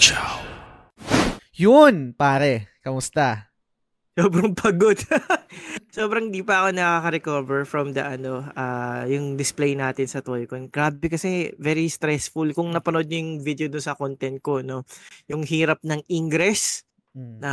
Chow. Yun, pare. Kamusta? Sobrang pagod. Sobrang di pa ako nakaka-recover from the ano, uh, yung display natin sa Toycon. Grabe kasi very stressful. Kung napanood niyo yung video do sa content ko, no, yung hirap ng ingress mm. na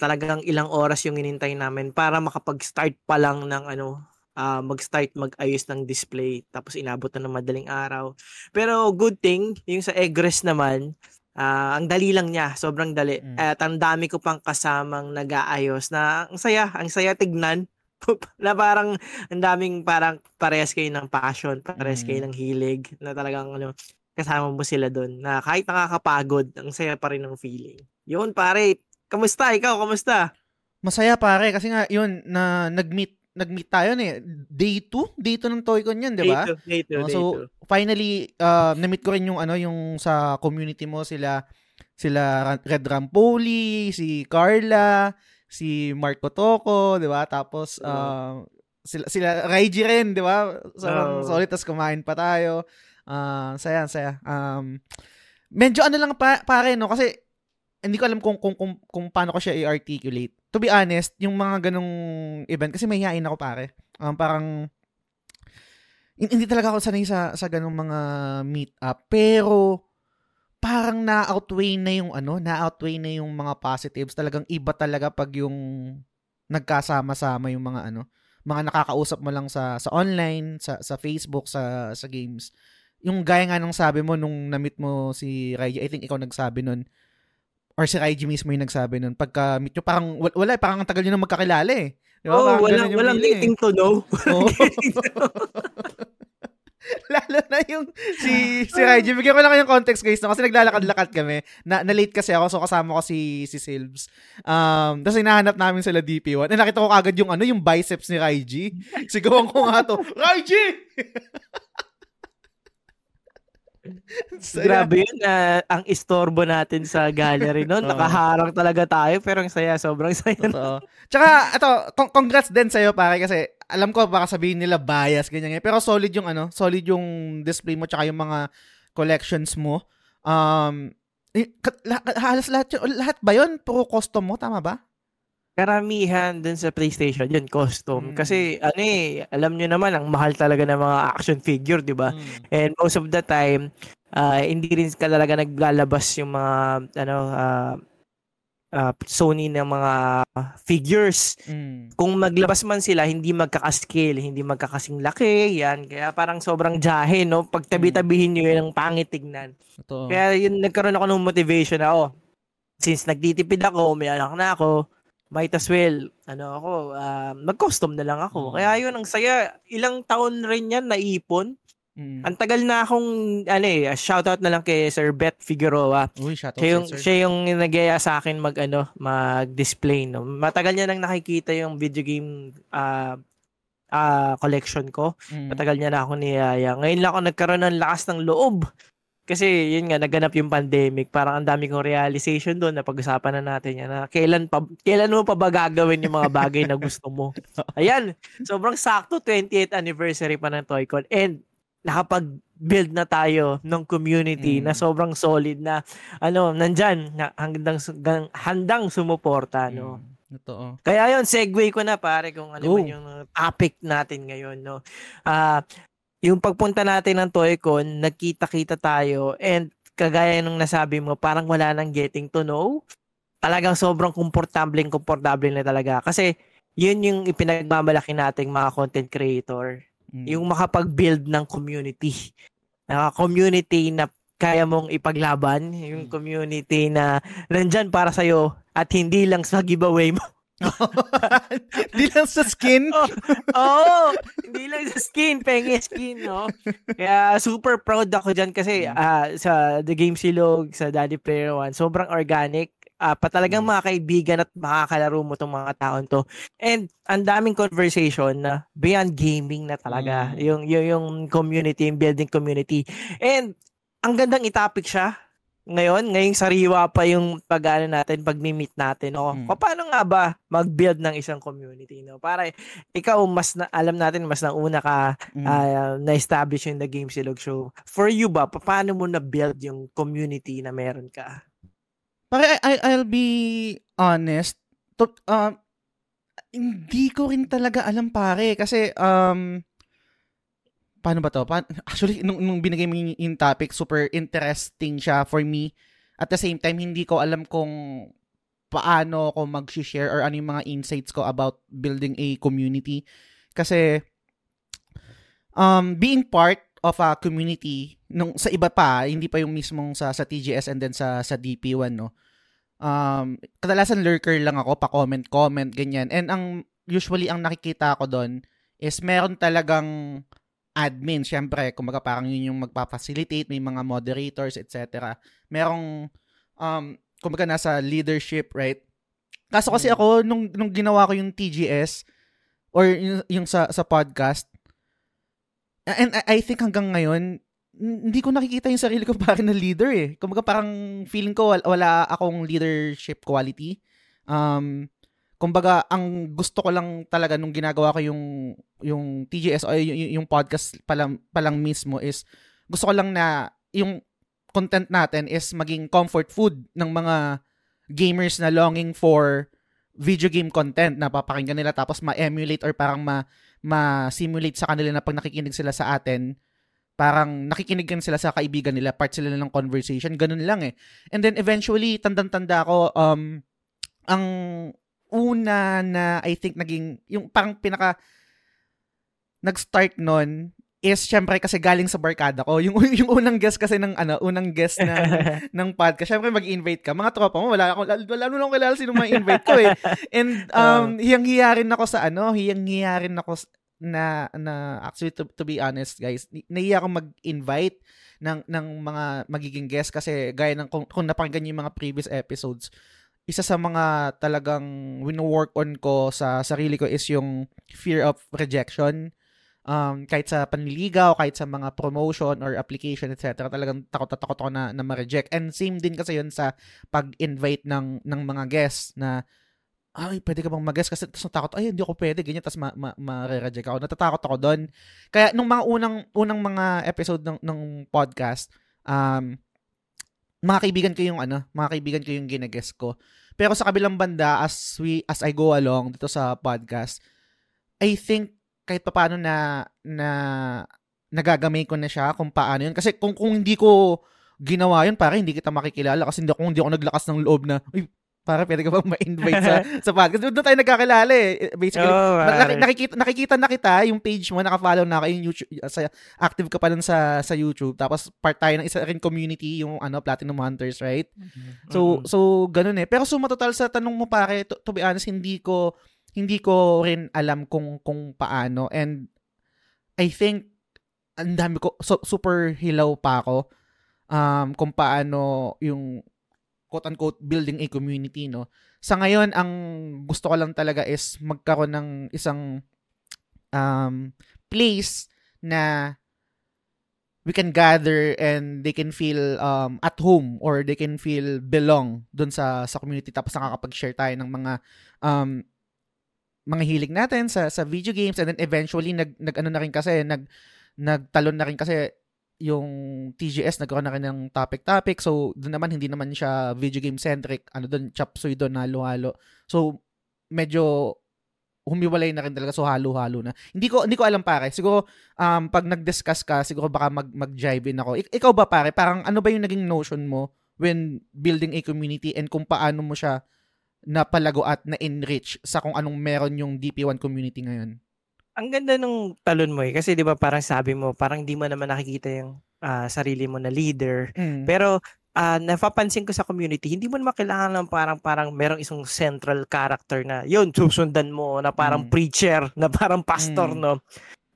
talagang ilang oras yung inintay namin para makapag-start pa lang ng ano, uh, mag-start mag-ayos ng display tapos inabot na ng madaling araw. Pero good thing, yung sa egress naman, Uh, ang dali lang niya, sobrang dali. Mm. At ang dami ko pang kasamang nag-aayos na ang saya, ang saya tignan. na parang ang daming parang parehas kayo ng passion, parehas mm. kayo ng hilig na talagang ano, kasama mo sila doon na kahit nakakapagod, ang saya pa rin ng feeling. Yun pare, kamusta ikaw? Kamusta? Masaya pare kasi nga yun na nag-meet nag-meet tayo eh. Day 2? Day 2 ng Toycon yun, di ba? Day 2, day 2, oh, So, finally, uh, na-meet ko rin yung ano, yung sa community mo, sila, sila Red Rampoli, si Carla, si Marco Toco, di ba? Tapos, uh, sila, sila Raiji rin, di ba? Sobrang oh. solid, tapos kumain pa tayo. Uh, saya, saya. Um, medyo ano lang pa, pare, no? Kasi, hindi ko alam kung, kung, kung, kung paano ko siya i-articulate to be honest, yung mga ganong event, kasi mahihain ako pare. Um, parang, hindi talaga ako sanay sa, sa ganong mga meet-up. Pero, parang na-outweigh na yung ano, na-outweigh na yung mga positives. Talagang iba talaga pag yung nagkasama-sama yung mga ano, mga nakakausap mo lang sa sa online, sa sa Facebook, sa sa games. Yung gaya nga nung sabi mo nung na-meet mo si Rai, I think ikaw nagsabi nun, or si Raiji mismo yung nagsabi nun, pagka meet nyo, parang wala, parang ang tagal nyo na magkakilala eh. Diba? Oh, walang, walang getting eh. to know. Oh. Lalo na yung si si Raiji. Bigyan ko lang kayong context guys no? kasi naglalakad-lakad kami. Na, na late kasi ako so kasama ko si si Silves. Um, tapos hinahanap namin sila DP1. Eh nakita ko kagad yung ano yung biceps ni Raiji. Sigawan ko nga to. Raiji! so, Grabe yun na uh, ang istorbo natin sa gallery noon. Nakaharang talaga tayo pero ang saya, sobrang saya. Totoo. Tsaka ito, congrats din sa iyo pare kasi alam ko baka sabihin nila bias ganyan. Pero solid yung ano, solid yung display mo tsaka yung mga collections mo. Um eh, halos lahat, lahat ba yun? Puro custom mo, tama ba? Karamihan dun sa PlayStation yun, custom. Mm. Kasi ano eh, alam nyo naman, ang mahal talaga ng mga action figure, di ba? Mm. And most of the time, uh, hindi rin ka talaga naglalabas yung mga, ano, uh, uh, Sony ng mga figures. Mm. Kung maglabas man sila, hindi magkakascale, hindi magkakasing laki, yan. Kaya parang sobrang jahe, no? Pag tabi-tabihin nyo yun, ang pangit tignan. Ito. Kaya yun, nagkaroon ako ng motivation na, oh, since nagtitipid ako, may anak na ako, might as well, ano ako, uh, mag-custom na lang ako. Mm. Kaya yun, ang saya. Ilang taon rin yan naipon. Mm. Ang tagal na akong, ano eh, shoutout na lang kay Sir Beth Figueroa. Uy, shoutout siya yung, sir. Siya yung nagyaya sa akin mag, ano, mag-display, no. Matagal niya nang nakikita yung video game uh, uh, collection ko. Mm. Matagal niya na ako niyaya. Ngayon lang ako nagkaroon ng lakas ng loob kasi yun nga naganap yung pandemic, parang ang dami kong realization doon na pag-usapan na natin yan na kailan pa kailan mo pa ba gagawin yung mga bagay na gusto mo. Ayan, sobrang sakto 28th anniversary pa ng Toycon and nakapag-build na tayo ng community mm. na sobrang solid na ano nandiyan na handang handang sumuporta no. Mm. Totoo. Kaya yon segue ko na pare kung ano man yung topic natin ngayon no. Uh, yung pagpunta natin ng Toycon, nagkita-kita tayo and kagaya nung nasabi mo, parang wala nang getting to know. Talagang sobrang komportableng komportable na talaga. Kasi yun yung ipinagmamalaki nating mga content creator. Mm. Yung makapag-build ng community. Uh, community na kaya mong ipaglaban. Yung mm. community na nandyan para sa'yo at hindi lang sa giveaway mo. Hindi lang sa skin? Oo, oh, oh, hindi lang sa skin, penge skin, no? Kaya super proud ako dyan kasi uh, sa The Game Silog, sa Daddy Player One, sobrang organic. Uh, pa talagang mga kaibigan at makakalaro mo tong mga taon to. And ang daming conversation na beyond gaming na talaga. Mm. Yung, yung, yung community, yung building community. And ang gandang itopic siya ngayon, ngayong sariwa pa yung pag-ano natin, pag-meet natin, no? Hmm. Paano nga ba mag-build ng isang community, no? Para ikaw mas na, alam natin mas nauna ka hmm. uh, na-establish yung The Game Silog Show. For you ba, paano mo na-build yung community na meron ka? Pare, I, I'll be honest. To, uh, hindi ko rin talaga alam pare kasi um paano ba to? Pa- actually nung, nung binigay mo yung, topic super interesting siya for me. At the same time hindi ko alam kung paano ako mag-share or ano yung mga insights ko about building a community. Kasi um being part of a community nung sa iba pa, hindi pa yung mismong sa sa TGS and then sa sa DP1 no um, kadalasan lurker lang ako, pa-comment, comment, ganyan. And ang, usually, ang nakikita ko doon is meron talagang admin, syempre, kumbaga parang yun yung magpa-facilitate, may mga moderators, etc. Merong, um, kumbaga nasa leadership, right? Kaso kasi mm. ako, nung, nung ginawa ko yung TGS, or yung, yung sa, sa podcast, and I, I think hanggang ngayon, hindi ko nakikita yung sarili ko parang na leader eh. Kumbaga parang feeling ko wala, wala akong leadership quality. Um, kumbaga ang gusto ko lang talaga nung ginagawa ko yung yung TGS o yung, yung podcast pa lang, mismo is gusto ko lang na yung content natin is maging comfort food ng mga gamers na longing for video game content na papakinggan nila tapos ma-emulate or parang ma ma-simulate sa kanila na pag nakikinig sila sa atin parang nakikinig kan sila sa kaibigan nila, part sila ng conversation, ganun lang eh. And then eventually, tandang-tanda ko, um, ang una na I think naging, yung parang pinaka, nag-start nun, is syempre kasi galing sa barkada ko. Yung yung unang guest kasi ng ano, unang guest na ng podcast. Syempre mag-invite ka. Mga tropa mo, wala akong wala mo lang kilala sino ma-invite ko eh. And um uh, hiyang-hiya rin ako sa ano, hiyang-hiya rin ako na na actually to, to be honest guys, naiya ako mag-invite ng ng mga magiging guest kasi gaya ng kung, kung napakinggan niyo yung mga previous episodes, isa sa mga talagang wino-work on ko sa sarili ko is yung fear of rejection. Um, kahit sa panliligaw, kahit sa mga promotion or application, etc. Talagang takot takot ako na, na ma-reject. And same din kasi yun sa pag-invite ng, ng mga guests na ay, pwede ka bang mag-guess? Kasi tapos natakot, ay, hindi ako pwede, ganyan, tapos ma- ma- ma-reject ako. Natatakot ako doon. Kaya, nung mga unang, unang mga episode ng, ng podcast, um, mga kaibigan ko yung ano, mga kaibigan ko yung ginaguess ko. Pero sa kabilang banda, as we, as I go along dito sa podcast, I think kahit paano na, na nagagamay ko na siya kung paano yun. Kasi kung, kung hindi ko ginawa yun, para hindi kita makikilala kasi hindi, kung hindi ako naglakas ng loob na, uy, para pwede ka bang ma-invite sa, sa podcast. Doon tayo nagkakilala eh. Basically, oh, nak- nakikita, nakikita na kita, yung page mo, naka-follow na ako, yung YouTube, sa, active ka pa nun sa, sa YouTube. Tapos, part tayo ng isa rin community, yung ano, Platinum Hunters, right? Mm-hmm. So, mm-hmm. so, ganun eh. Pero suma total sa tanong mo pare, to, to be honest, hindi ko, hindi ko rin alam kung, kung paano. And, I think, ang dami ko, so, super hilaw pa ako um, kung paano yung quote-unquote building a community, no? Sa ngayon, ang gusto ko lang talaga is magkaroon ng isang um, place na we can gather and they can feel um, at home or they can feel belong dun sa sa community tapos nakakapag-share tayo ng mga um, mga hilig natin sa sa video games and then eventually nag nag ano na rin kasi nag nagtalon na rin kasi yung TGS nagkaroon na rin ng topic-topic. So, doon naman, hindi naman siya video game centric. Ano doon, chop suey doon, halo-halo. So, medyo humiwalay na rin talaga so halo-halo na. Hindi ko hindi ko alam pare. Siguro um pag nag-discuss ka, siguro baka mag mag-jive in ako. Ik- ikaw ba pare, parang ano ba yung naging notion mo when building a community and kung paano mo siya napalago at na-enrich sa kung anong meron yung DP1 community ngayon? Ang ganda nung talon mo eh. Kasi 'di ba parang sabi mo, parang di mo naman nakikita yung uh, sarili mo na leader. Mm. Pero uh, napapansin ko sa community, hindi mo naman kailangan ng parang parang merong isang central character na yun, susundan mo na parang mm. preacher, na parang pastor, mm. no?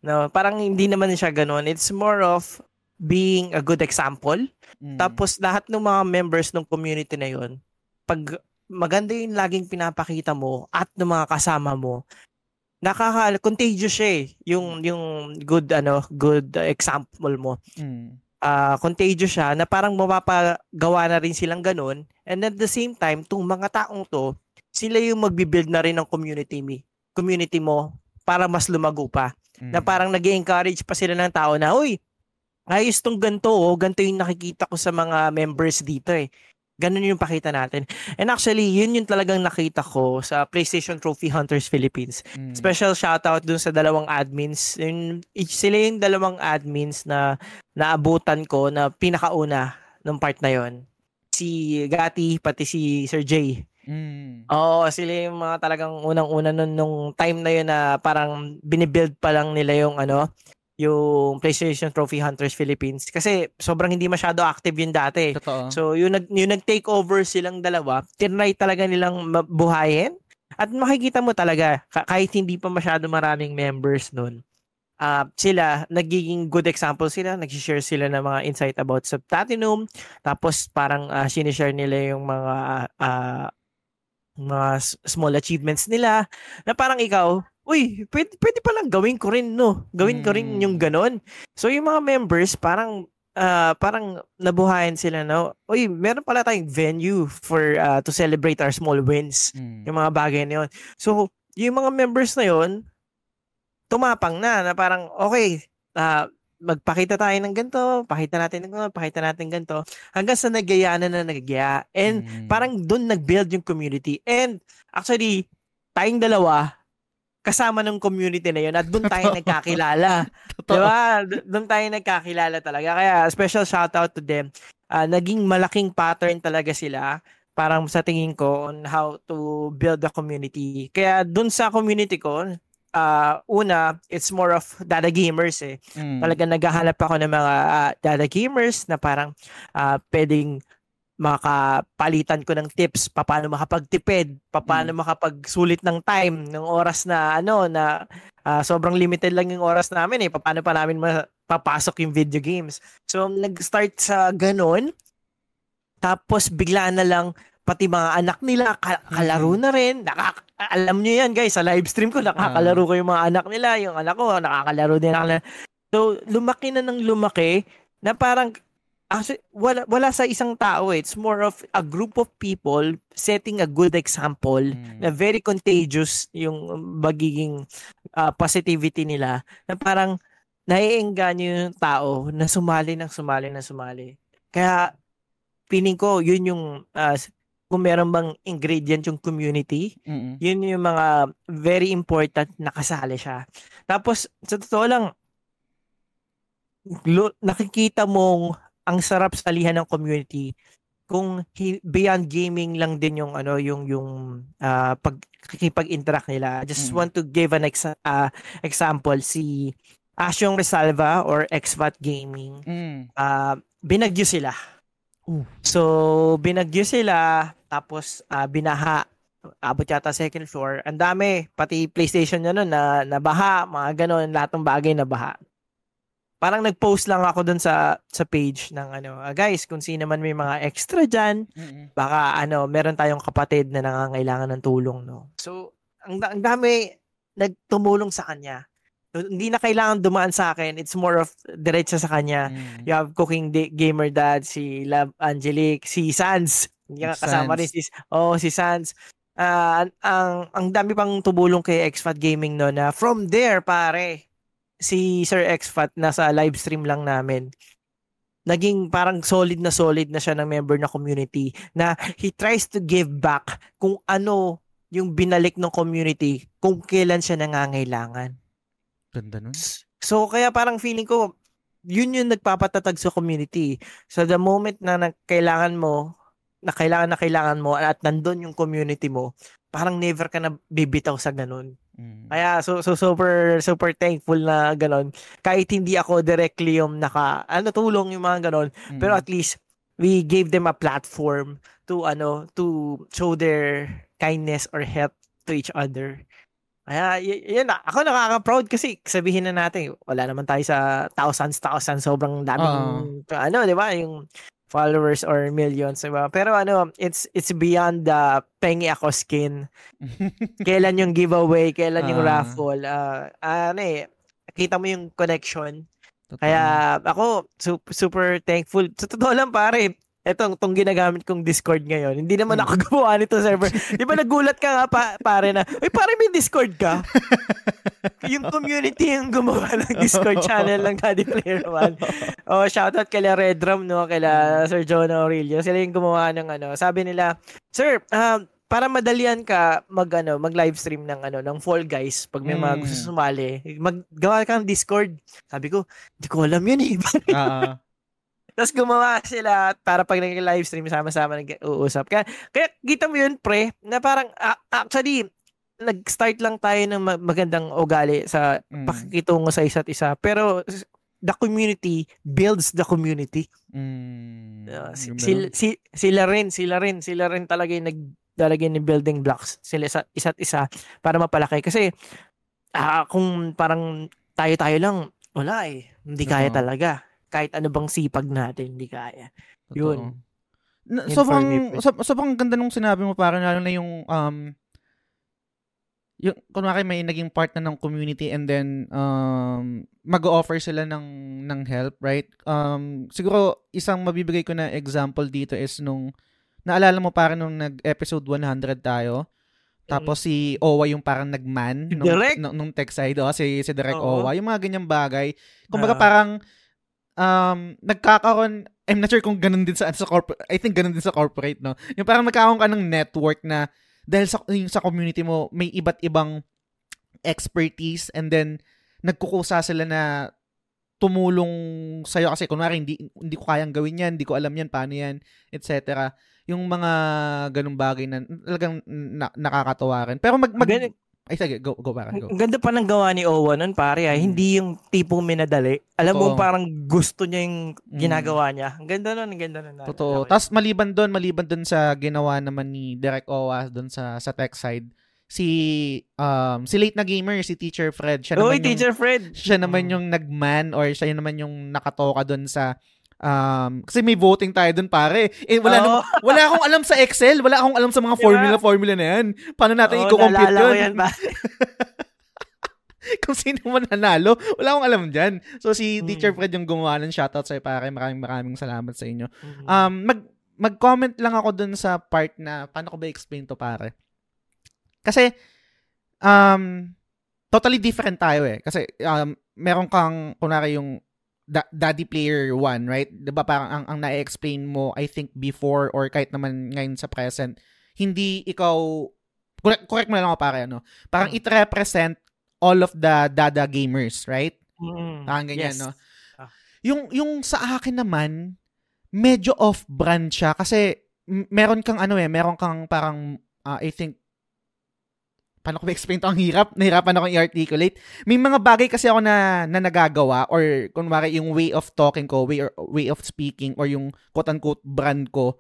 No, parang hindi naman siya ganoon. It's more of being a good example. Mm. Tapos lahat ng mga members ng community na yun, pag maganda yung laging pinapakita mo at ng mga kasama mo, nakaka contagious siya eh. Yung yung good ano, good example mo. Mm. Uh, contagious siya na parang mapapagawa na rin silang ganun. And at the same time, tong mga taong to, sila yung magbi-build na rin ng community me, community mo para mas lumago pa. Mm. Na parang nag encourage pa sila ng tao na, uy, ayos tong ganto, oh, ganto yung nakikita ko sa mga members dito eh. Ganun yung pakita natin. And actually, yun yung talagang nakita ko sa PlayStation Trophy Hunters Philippines. Mm. Special shoutout dun sa dalawang admins. Yung, sila yung dalawang admins na naabutan ko na pinakauna ng part na yon Si Gati, pati si Sir Jay. Mm. Oo, sila yung mga talagang unang-una nun, nung time na yun na parang binibuild pa lang nila yung ano, yung PlayStation Trophy Hunters Philippines kasi sobrang hindi masyado active yun dati. Totoo. So, yung, nag, yung nag-take over silang dalawa, tinry talaga nilang buhayin. At makikita mo talaga, kahit hindi pa masyado maraming members nun, uh, sila, nagiging good example sila, nag-share sila ng mga insight about sa Platinum, tapos parang uh, sinishare nila yung mga uh, mga small achievements nila, na parang ikaw, uy, pwede, pwede palang gawin ko rin, no? Gawin ko rin yung Hmm. ganon. So, yung mga members, parang, uh, parang nabuhayan sila, no? Uy, meron pala tayong venue for, uh, to celebrate our small wins. Mm. Yung mga bagay na yun. So, yung mga members na yun, tumapang na, na parang, okay, uh, magpakita tayo ng ganito, pakita natin ng ganito, pakita natin ganito, hanggang sa nagyaya na na nagyaya. And Mm. parang doon nag-build yung community. And actually, tayong dalawa, kasama ng community na yun at doon tayo nagkakilala. Di ba? Do- Doon tayo nagkakilala talaga. Kaya special shout out to them. Ah, naging malaking pattern talaga sila parang sa tingin ko on how to build a community. Kaya doon sa community ko, ah, una, it's more of data gamers eh. Mm. Talaga naghahanap ako ng mga ah, data gamers na parang ah, pwedeng makapalitan ko ng tips paano makapagtipid, paano makapagsulit ng time, ng oras na ano na ah, sobrang limited lang yung oras namin eh. Paano pa namin mapapasok yung video games. So nag-start sa ganun. Tapos bigla na lang pati mga anak nila ka- kalaro na rin. Nakak- alam niyo yan guys, sa live stream ko nakakalaro ko yung mga anak nila, yung anak ko nakakalaro din ako. So lumaki na ng lumaki na parang actually, wala, wala sa isang tao eh. It's more of a group of people setting a good example Mm. na very contagious yung magiging ah, positivity nila na parang naiengganyo yung tao na sumali ng sumali ng sumali. Kaya feeling ko yun yung ah, kung meron bang ingredient yung community, Mm-mm. yun yung mga very important na kasali siya. Tapos, sa totoo lang, lo, nakikita mong ang sarap salihan ng community kung beyond gaming lang din yung ano yung yung ah, pag interact nila. I just Mm. want to give an exa- ah, example si Asyong Resalva or Xvat Gaming. Mm. Ah, binagyo sila. Ooh. So, binagyo sila, tapos ah, binaha. Abot yata second floor. Ang dami, pati PlayStation niya nun na nabaha, mga ganon, lahat ng bagay nabaha. Parang nag-post lang ako dun sa sa page ng ano, "Ah, guys, kung sino man may mga extra dyan, Mm-mm. baka ano, meron tayong kapatid na nangangailangan ng tulong, no. So, ang, ang dami nagtumulong sa kanya. So, hindi na kailangan dumaan sa akin. It's more of diretso sa kanya. Mm. You have Cooking Di- Gamer Dad, si Love Angelique, si Sans. Hindi Si kasama rin si Oh, si Sans. Ah, ang, ang dami pang tumulong kay Xfat Gaming no na from there pare si Sir Xfat nasa live stream lang namin naging parang solid na solid na siya ng member na community na he tries to give back kung ano yung binalik ng community kung kailan siya nangangailangan. Ganda nun. So kaya parang feeling ko yun yung nagpapatatag sa community. So the moment na kailangan mo na kailangan na kailangan mo at nandun yung community mo, parang never ka na bibitaw sa ganun. Mm. Kaya so so super super thankful na ganun. Kahit hindi ako directly yung naka ano tulong yung mga ganun, Mm. pero at least we gave them a platform to ano to show their kindness or help to each other. Kaya y- yun na, ako nakaka-proud kasi sabihin na natin, wala naman tayo sa thousands, thousands, sobrang daming, ano, di ba, yung followers or millions, di ba? Pero ano, it's it's beyond the pengi ako skin. Kailan yung giveaway, kailan yung Ah. raffle, ah, ano eh, kita mo yung connection. Totoo. Kaya ako, su- super thankful. Sa totoo lang pare, etong tong ginagamit kong Discord ngayon. Hindi naman ako gumawa nito server. Di ba nagulat ka nga pa, pare na, "Uy, pare may Discord ka?" yung community yung gumawa ng Discord channel ng Daddy Player One. Oh, shoutout kay Red Drum no, kay Sir Jonah Aurelio. Sila yung gumawa ng ano. Sabi nila, "Sir, um, para madalian ka mag ano, mag live stream ng ano ng Fall Guys pag may mga gusto sumali, maggawa ka ng Discord. Sabi ko, hindi ko alam yun eh. Oo. Tapos gumawa sila para pag nag-live stream, sama-sama nag-uusap. Kaya, kaya kita mo yun, pre, na parang, uh, actually, nag-start lang tayo ng magandang ugali sa mm. pakikitungo sa isa't isa. Pero, the community builds the community. Mm. Uh, si, sila, si, sila rin, sila rin, sila rin talaga yung naglalagay ng building blocks sila sa isa't isa para mapalaki. Kasi, uh, kung parang tayo-tayo lang, wala eh. Hindi kaya uh-huh. talaga kahit ano bang sipag natin, hindi kaya. Totoo. Yun. Na, sobrang, so, sobrang ganda nung sinabi mo, parang lalo na yung, um, yung, kunwari may naging part na ng community and then, um, mag-offer sila ng, ng help, right? Um, siguro, isang mabibigay ko na example dito is nung, naalala mo parang nung nag-episode 100 tayo, tapos si Owa yung parang nagman nung, nung, nung tech side, oh, si, si Direct Oo. Owa, yung mga ganyang bagay. Kumbaga uh, parang, um, nagkakaroon, I'm not sure kung ganun din sa, sa corporate, I think ganun din sa corporate, no? Yung parang nagkakaroon ka ng network na dahil sa, yung sa community mo, may iba't ibang expertise and then nagkukusa sila na tumulong sa'yo kasi kunwari hindi, hindi ko kayang gawin yan, hindi ko alam yan, paano yan, etc. Yung mga ganung bagay na talagang na, nakakatawa rin. Pero mag, mag, ay, sige, go, go para. Go. Ang ganda pa ng gawa ni Owa nun, pare. Ah. Hmm. Hindi yung tipong minadali. Alam Totoo. mo, parang gusto niya yung hmm. ginagawa niya. Ang ganda nun, ang ganda nun. Totoo. Okay. Tapos maliban doon, maliban doon sa ginawa naman ni Derek Owa doon sa sa tech side, si um si late na gamer si Teacher Fred siya naman Oy, yung, Teacher Fred siya naman yung nagman or siya naman yung nakatoka doon sa Um, kasi may voting tayo dun pare. Eh, wala, oh. nung, wala akong alam sa Excel. Wala akong alam sa mga formula-formula na yan. Paano natin oh, i-compute yun? yan ba? Kung sino man nanalo, wala akong alam dyan. So, si mm. Teacher Fred yung gumawa ng shoutout sa'yo pare. Maraming maraming salamat sa inyo. Mm-hmm. Um, mag, mag-comment lang ako dun sa part na, paano ko ba explain to pare? Kasi, um, totally different tayo eh. Kasi, um, meron kang, kunwari yung da- Daddy Player 1, right? 'Di ba parang ang ang na-explain mo I think before or kahit naman ngayon sa present, hindi ikaw correct, correct mo na lang ako pare ano. Parang mm. it represent all of the Dada gamers, right? Mm. Parang ganyan, yes. no? Ah. Yung yung sa akin naman medyo off-brand siya kasi meron kang ano eh, meron kang parang uh, I think paano ko ba-explain to? Ang hirap. Nahirapan ako i-articulate. May mga bagay kasi ako na, na nagagawa or kunwari yung way of talking ko, way, or, way of speaking or yung quote-unquote brand ko,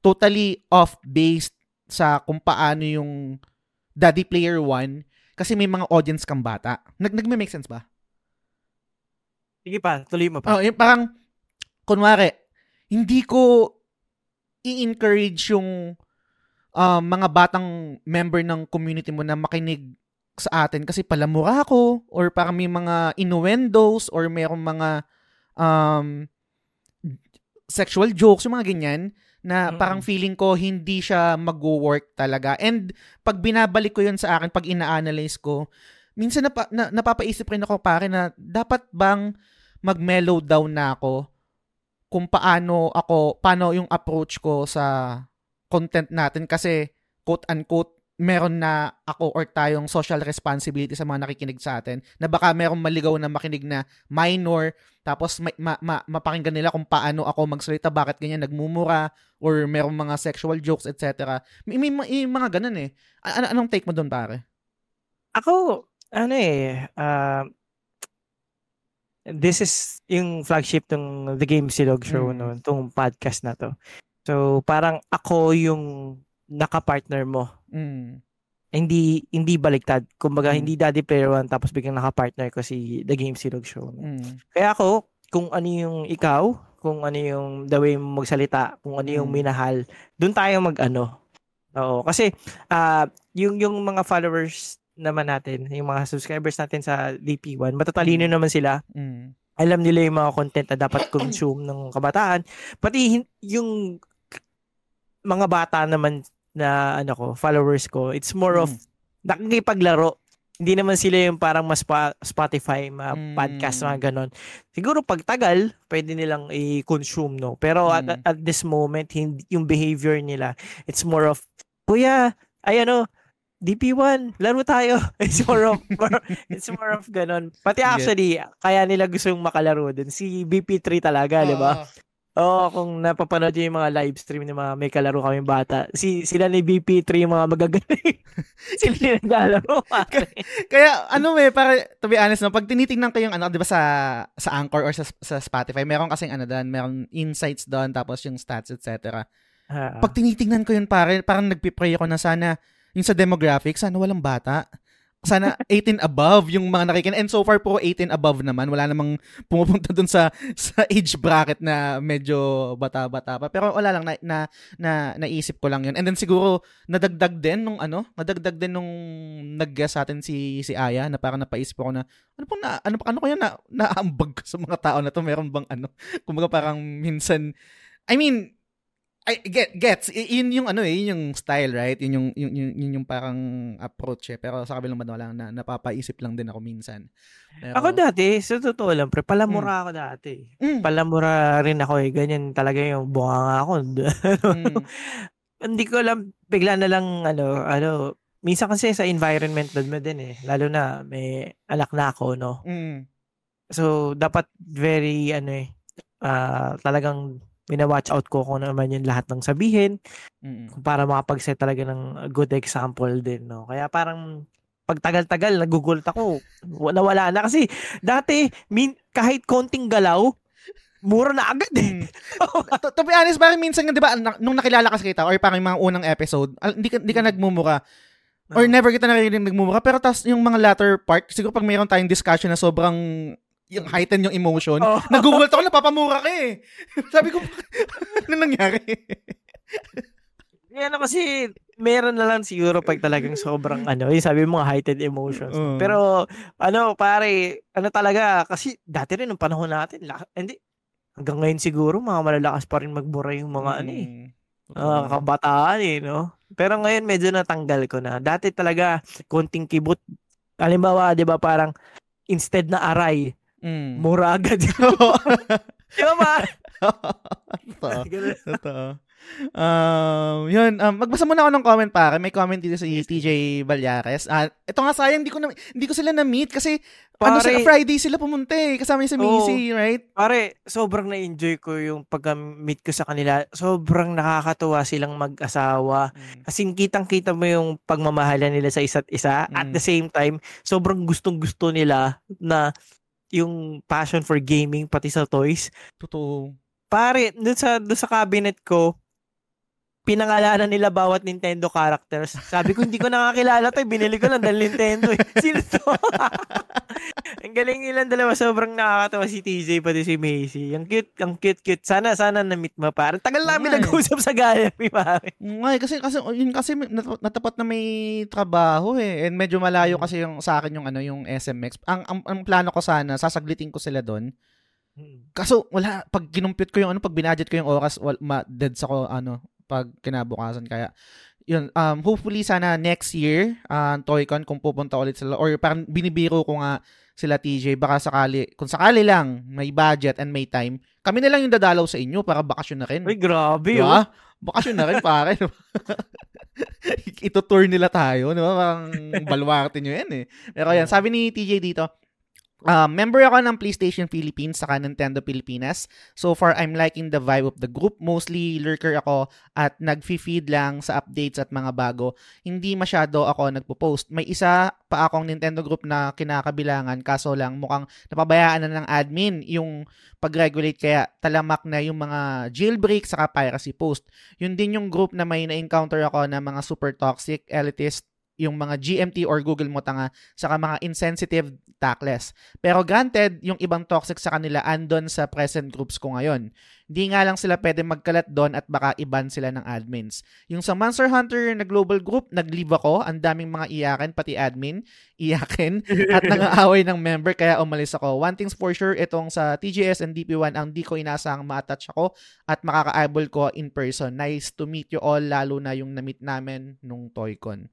totally off-based sa kung paano yung Daddy Player 1 kasi may mga audience kang bata. Nag nagme-make sense ba? Sige pa, tuloy mo pa. Oh, yung parang kunwari, hindi ko i-encourage yung uh, mga batang member ng community mo na makinig sa atin kasi palamura ako or parang may mga innuendos or mayroong mga um, sexual jokes, yung mga ganyan, na mm-hmm. parang feeling ko hindi siya mag-work talaga. And pag binabalik ko yun sa akin, pag ina-analyze ko, minsan napa, na, napapaisip rin ako pare na dapat bang mag-mellow down na ako kung paano ako, paano yung approach ko sa content natin kasi quote-unquote meron na ako or tayong social responsibility sa mga nakikinig sa atin na baka merong maligaw na makinig na minor tapos ma- ma- ma- mapakinggan nila kung paano ako magsalita bakit ganyan nagmumura or merong mga sexual jokes etc. May, may, may mga ganun eh. An- anong take mo doon pare? Ako ano eh uh, this is yung flagship ng The Game Silog show mm. no, tong podcast na to. So, parang ako yung naka-partner mo. Mm. Hindi hindi baliktad. Kumbaga, mm. hindi Daddy Player One tapos biglang naka-partner ko si The Game Silog Show. Mm. Kaya ako, kung ano yung ikaw, kung ano yung the way mo magsalita, kung ano yung mm. minahal, doon tayo mag-ano. Oo. Kasi, uh, yung, yung mga followers naman natin, yung mga subscribers natin sa DP1, matatalino mm. naman sila. Mm alam nila yung mga content na dapat consume ng kabataan. Pati yung mga bata naman na ano ko, followers ko, it's more of Mm. nakikipaglaro. Hindi naman sila yung parang mas pa- Spotify, mga Mm. podcast, mga ganon. Siguro pag tagal, pwede nilang i-consume, no? Pero at, Mm. at this moment, hindi, yung behavior nila, it's more of, Kuya, ay ano, DP1, laro tayo. It's more of, more, it's more of ganon. Pati Yeah. actually, kaya nila gustong makalaro dun. Si BP3 talaga, di ba? Oo. Oo, kung napapanood yung mga live stream ng mga may kalaro kami bata, si sila ni BP3 yung mga magagaling. sila yung naglalaro. pare. Kaya ano eh, para to be honest no, pag tinitingnan ko yung ano, 'di ba sa sa Anchor or sa sa Spotify, meron kasing ano doon, meron insights doon tapos yung stats etc. Ah, Pag tinitingnan ko yun pare, parang nagpi-pray ako na sana yung sa demographic, sana walang bata. Sana 18 above yung mga nakikin. And so far po 18 above naman. Wala namang pumupunta dun sa sa age bracket na medyo bata-bata pa. Pero wala lang na, na, na naisip ko lang yun. And then siguro nadagdag din nung ano, nadagdag din nung nag-guest sa atin si si Aya na parang napaisip ako na ano pong na ano ano kaya na naambag ko sa mga tao na to meron bang ano kumbaga parang minsan I mean I get gets yun yung ano eh yun yung style right yun yung yun, yun, yun yung parang approach eh pero sa kabilang banda lang na napapaisip lang din ako minsan pero, Ako dati, sa totoo lang, pre, palamura ako dati. mm, Palamura rin ako eh. Ganyan talaga yung bunga ako. mm, Hindi ko alam, bigla na lang, ano, ano, minsan kasi sa environment mo din eh. Lalo na, may anak na ako, no? mm, So, dapat very, ano eh, ah, talagang mina-watch out ko kung ano naman yung lahat ng sabihin mm, para makapag-set talaga ng good example din, no? Kaya parang pag tagal-tagal, nagugulat ako. Wala, wala na. Kasi dati, min, kahit konting galaw, mura na agad eh. mm. to, to be honest parang minsan nga 'di ba nung nakilala ka sa kita or parang yung mga unang episode hindi ka hindi ka nagmumura or Oo. never kita naririnig nagmumura pero tas yung mga latter part siguro pag mayroon tayong discussion na sobrang yung heighten yung emotion Oo. nagugulat ako napapamura ka eh sabi ko ano nangyari Yan ano kasi, meron na lang siguro pag talagang sobrang ano, yung sabi mo nga heightened emotions. Oo. Pero, ano, pare, ano talaga, kasi dati rin nung panahon natin, la- hindi, hanggang ngayon siguro, mga malalakas pa rin magbura yung mga ano eh, Mm. mga kabataan eh, no? Pero ngayon, medyo natanggal ko na. Dati talaga, konting kibot. Halimbawa, di ba, parang, instead na aray, Mm. mura agad. di ba? Totoo. Totoo. Um, yun, um, magbasa muna ako ng comment pare. May comment dito si TJ Balyares. Ah, ito nga sayang, hindi ko na, hindi ko sila na-meet kasi ano Pare- sila, Friday sila pumunta eh. Kasama yung sa. Missy, right? Pare, sobrang na-enjoy ko yung pag-meet ko sa kanila. Sobrang nakakatuwa silang mag-asawa. Kasi kitang-kita mo yung pagmamahalan nila sa isa't isa. At Mm. the same time, sobrang gustong-gusto nila na yung passion for gaming pati sa toys. Totoo. Pare, dun sa, dun sa cabinet ko, pinangalanan nila bawat Nintendo characters. Sabi ko, hindi ko nakakilala to. eh. Binili ko lang dahil Nintendo. Eh. Sino to? ang galing nilang dalawa. Sobrang nakakatawa si TJ pati si Macy. Ang cute, ang cute, cute. Sana, sana na-meet mo, pare. Tagal namin Nga eh. nag-usap sa gallery, pare. Ngay, kasi kasi yun kasi nat- natapat na may trabaho eh. And medyo malayo Mm. kasi yung sa akin yung ano yung SMX. Ang, ang ang plano ko sana sasaglitin ko sila doon. Kaso wala pag kinumpute ko yung ano pag binadget ko yung oras wal, ma deads ako ano pag kinabukasan kaya yun um hopefully sana next year uh, Toycon kung pupunta ulit sila or parang binibiro ko nga sila TJ baka sakali kung sakali lang may budget and may time kami na lang yung dadalaw sa inyo para bakasyon na rin. Uy, grabe, oh. Diba? Bakasyon na rin, pare. diba? Ito-tour nila tayo, di ba? Parang baluarte nyo yan eh. Pero yan, sabi ni TJ dito, uh, member ako ng PlayStation Philippines saka Nintendo Pilipinas. So far, I'm liking the vibe of the group. Mostly lurker ako at nag-feed lang sa updates at mga bago. Hindi masyado ako nagpo-post. May isa pa akong Nintendo group na kinakabilangan kaso lang mukhang napabayaan na ng admin yung pag-regulate kaya talamak na yung mga jailbreak saka piracy post. Yun din yung group na may na-encounter ako na mga super toxic, elitist, yung mga GMT or Google mo tanga saka mga insensitive tackless. Pero granted, yung ibang toxic sa kanila andon sa present groups ko ngayon. Hindi nga lang sila pwede magkalat doon at baka iban sila ng admins. Yung sa Monster Hunter na global group, nag-leave ako. Ang daming mga iyakin, pati admin, iyakin, at nangaaway ng member kaya umalis ako. One thing's for sure, itong sa TGS and DP1, ang di ko inasang ma-attach ako at makaka-eyeball ko in person. Nice to meet you all, lalo na yung na-meet namin nung ToyCon.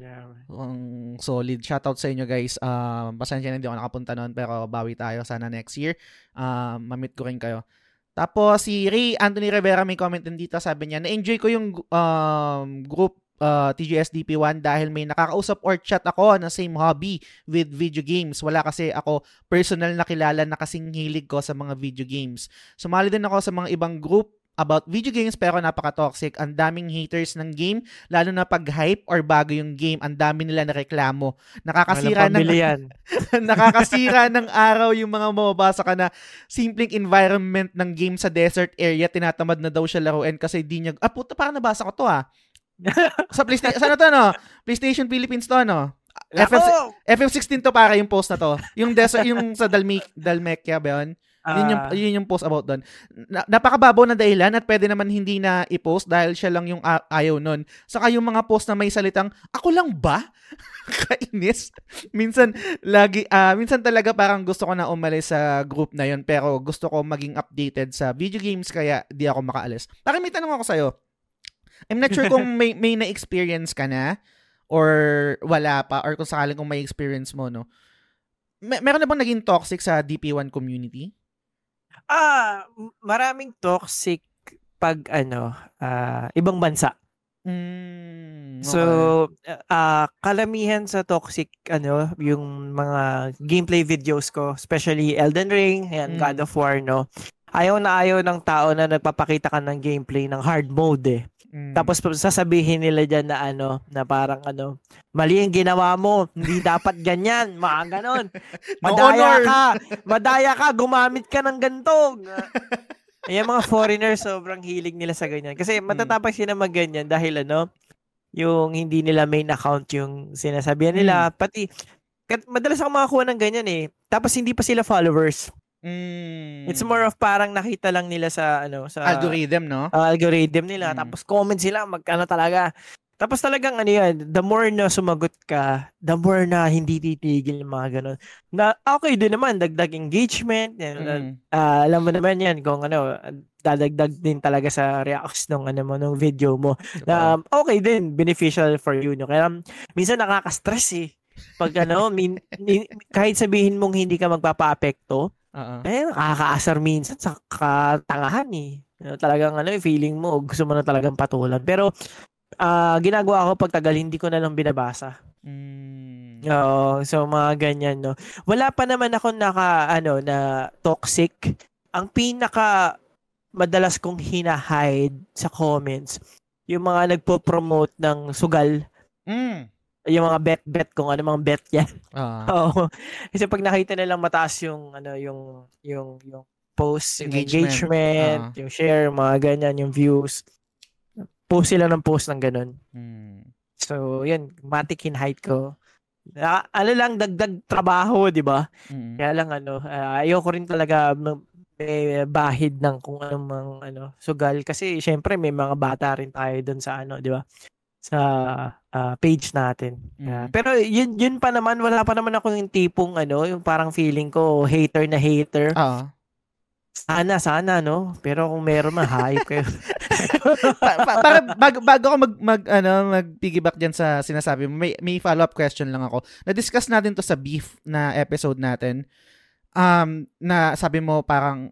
Yeah. Ang solid. Shoutout sa inyo guys. Um, pasensya na hindi ako nakapunta noon pero bawi tayo sana next year. Um, mamit ko rin kayo. Tapos si Ray Anthony Rivera may comment din dito. Sabi niya, na-enjoy ko yung um, group uh, TGS DP1 dahil may nakakausap or chat ako na same hobby with video games. Wala kasi ako personal na kilala na kasing hilig ko sa mga video games. Sumali din ako sa mga ibang group about video games pero napaka-toxic. Ang daming haters ng game, lalo na pag hype or bago yung game, ang dami nila na reklamo. Nakakasira ng nakakasira ng araw yung mga mababasa ka na simpleng environment ng game sa desert area, tinatamad na daw siya laruin kasi di niya, ah puta parang nabasa ko to ah. sa PlayStation, sana to no? PlayStation Philippines to no? FF, FF16 to para yung post na to. Yung desert, yung sa Dalme, Dalmekia ba yun? Yun, yung, Ah. yun yung post about doon. Na, napakababaw na dahilan at pwede naman hindi na i-post dahil siya lang yung a- ayaw nun. Saka yung mga post na may salitang, ako lang ba? Kainis. minsan, lagi, ah minsan talaga parang gusto ko na umalis sa group na yun pero gusto ko maging updated sa video games kaya di ako makaalis. Parang may tanong ako sa'yo. I'm not sure kung may, may na-experience ka na or wala pa or kung sakaling kung may experience mo, no? May, meron na bang naging toxic sa DP1 community? Ah, maraming toxic pag ano, ah, ibang bansa. Mm, So, ah kalamihan sa toxic ano, yung mga gameplay videos ko, especially Elden Ring, Mm. ayan, God of War, no. Ayaw na ayaw ng tao na nagpapakita ka ng gameplay ng hard mode eh. Mm. Tapos sasabihin nila dyan na ano, na parang ano, mali ang ginawa mo, hindi dapat ganyan, mga ganon. No Madaya ka, madaya ka, gumamit ka ng ganito. Ayan mga foreigners, sobrang hilig nila sa ganyan. Kasi matatapang sila mag ganyan dahil ano, yung hindi nila main account yung sinasabihan nila. Pati, kat- madalas ako makakuha ng ganyan eh. Tapos hindi pa sila followers. Mm. It's more of parang nakita lang nila sa ano, sa algorithm, no? uh, algorithm nila. Mm. Tapos comment sila, magkano talaga. Tapos talagang ano yan, the more na sumagot ka, the more na hindi titigil yung mga ganun. Na okay din naman, dagdag engagement. Yan, Mm. ah, alam mo naman yan kung ano, dadagdag din talaga sa reacts ng ano mo, ng video mo. Na um, okay din, beneficial for you. No? Kaya um, minsan nakaka-stress eh. Pag ano, min, min- kahit sabihin mong hindi ka magpapa-apekto, Oo. eh, nakakaasar minsan sa katangahan eh. Talagang ano, eh, feeling mo, gusto mo na talagang patulan. Pero, ah ginagawa ko pag tagal, hindi ko na lang binabasa. Mm. Oo, so mga ganyan, no. Wala pa naman ako naka, ano, na toxic. Ang pinaka madalas kong hinahide sa comments, yung mga nagpo-promote ng sugal, Mm. Yung mga bet-bet kung ano mga bet yan. Ah. Oo. Kasi pag nakita nilang mataas yung ano yung yung yung post, yung Engagement. engagement, Ah. yung share, mga ganyan, yung views. Post sila ng post ng ganun. Mm. So, yun, matik height ko. Ah, ano lang dagdag trabaho, 'di ba? Mm. Kaya lang ano, ah, ayoko rin talaga mag- may bahid ng kung anong ano sugal kasi syempre may mga bata rin tayo doon sa ano, 'di ba? Sa ah, page natin. Yeah. Mm. Pero yun yun pa naman wala pa naman ako yung tipong ano, yung parang feeling ko hater na hater. Oo. Sana sana no. Pero kung meron man hype kayo. pa, pa, para bago, bago ako mag, mag ano mag piggyback diyan sa sinasabi mo may may follow-up question lang ako na-discuss natin to sa beef na episode natin um na sabi mo parang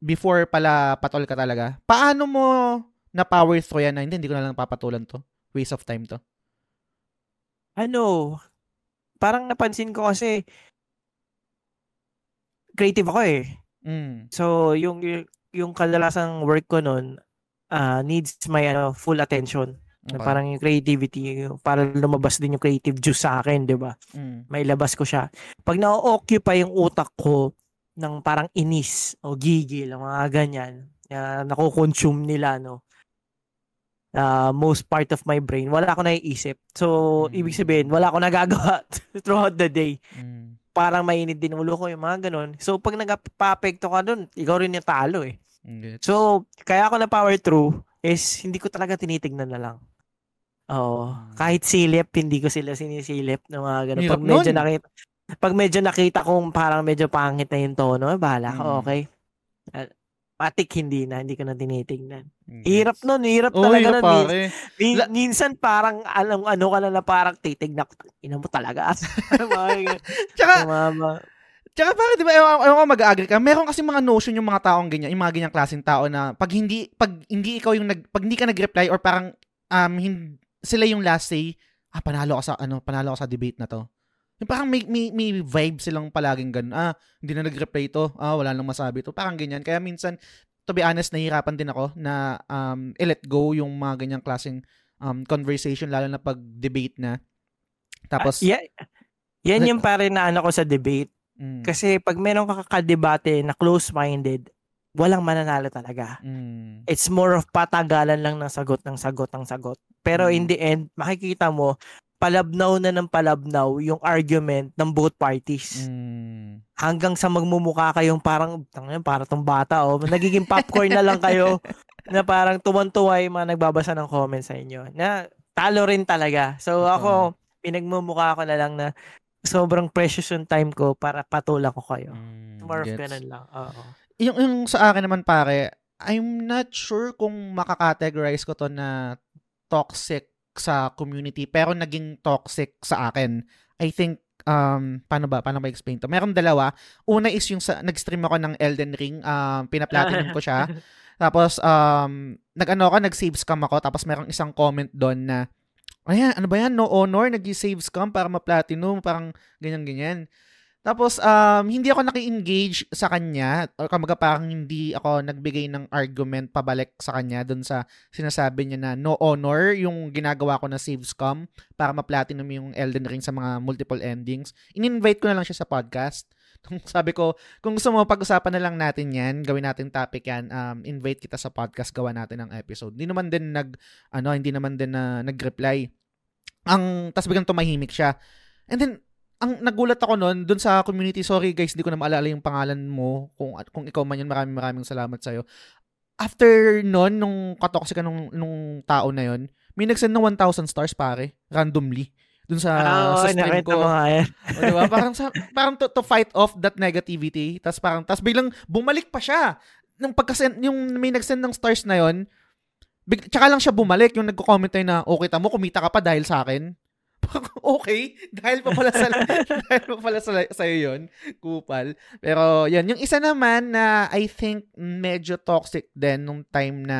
before pala patol ka talaga paano mo na power through yan na hindi, hindi ko na lang papatulan to waste of time to ano, parang napansin ko kasi creative ako eh. mm. So, yung yung, yung kadalasang work ko noon ah, needs my ano, full attention. Okay. Parang yung creativity, para lumabas din yung creative juice sa akin, 'di ba? mm. May labas ko siya. Pag na-occupy yung utak ko ng parang inis o gigil, mga ganyan, na nako-consume nila, no? Uh, most part of my brain, wala ako naiisip. So, mm. ibig sabihin, wala ako nagagawa throughout the day. Mm. Parang mainit din ulo ko yung mga ganun. So, pag nagpa-apekto ka dun, ikaw rin yung talo eh. Gets. So, kaya ako na power through is hindi ko talaga tinitignan na lang. Oo. Mm. Kahit silip, hindi ko sila sinisilip ng mga ganun. Pag medyo nun. nakita, pag medyo nakita kong parang medyo pangit na yung tono, bahala ka, mm. okay. Patik hindi na, hindi ko na tinitingnan. Yes. Hirap nun, hirap oh, talaga hirap nun. Min, min, minsan parang alam ano ka na na parang titignan ko, ina mo talaga. Tsaka, mama. Tsaka parang, di ba, ewan ko mag-agree ka, meron kasi mga notion yung mga taong ganyan, yung mga ganyang klaseng tao na pag hindi, pag hindi ikaw yung nag, pag hindi ka nag-reply or parang, um, hindi, sila yung last say, ah, panalo ka sa, ano, panalo ka sa debate na to. Yung parang may, may, may vibe silang palaging ganun. Ah, hindi na nag-reply to. Ah, wala nang masabi to. Parang ganyan. Kaya minsan, to be honest, nahihirapan din ako na um, i-let go yung mga ganyang klaseng um, conversation, lalo na pag debate na. Tapos, uh, yeah, yan yung pare na ano ko sa debate. Mm. Kasi pag meron ka kakadebate na close-minded, walang mananalo talaga. Mm. It's more of patagalan lang ng sagot ng sagot ng sagot. Pero mm. in the end, makikita mo, palabnaw na ng palabnaw yung argument ng both parties. Mm. Hanggang sa magmumukha kayong parang, tangin, para tong bata, oh. Nagiging popcorn na lang kayo na parang tuwan-tuwa yung mga nagbabasa ng comments sa inyo. Na talo rin talaga. So ako, pinagmumukha ko na lang na sobrang precious yung time ko para patulang ko kayo. Mm, More of ganun lang. Oo. Yung, yung sa akin naman pare, I'm not sure kung makakategorize ko to na toxic sa community pero naging toxic sa akin. I think um paano ba paano ba explain to? Meron dalawa. Una is yung sa nag-stream ako ng Elden Ring um pina-platinum ko siya. Tapos um nag-ano ako nag-save scam ako. Tapos merong isang comment doon na ayan ano ba yan? No honor nag-save scam para ma-platinum parang ganyan ganyan tapos, um, hindi ako naki-engage sa kanya, or kamaga parang hindi ako nagbigay ng argument pabalik sa kanya dun sa sinasabi niya na no honor yung ginagawa ko na save scum para ma-platinum yung Elden Ring sa mga multiple endings. In-invite ko na lang siya sa podcast. Sabi ko, kung gusto mo pag-usapan na lang natin yan, gawin natin topic yan, um, invite kita sa podcast, gawa natin ng episode. Hindi naman din nag, ano, hindi naman din na nag-reply. Ang, tas biglang tumahimik siya. And then, ang nagulat ako noon doon sa community, sorry guys, hindi ko na maalala yung pangalan mo. Kung kung ikaw man yan, maraming maraming salamat sa iyo. After noon, nung katoxic nung, nung tao na yon, may nagsend ng 1,000 stars pare, randomly. Doon sa, oh, sa stream ko. Mga yan. o, diba? Parang, sa, parang to, to fight off that negativity. Tapos parang, tapos biglang bumalik pa siya. Nung pagkasend, yung may nagsend ng stars na yon, big, tsaka lang siya bumalik, yung nagko-comment tayo na, okay, tamo, kumita ka pa dahil sa akin. okay, dahil pa pala sa dahil pa pala sa sa yon, kupal. Pero yan, yung isa naman na I think medyo toxic din nung time na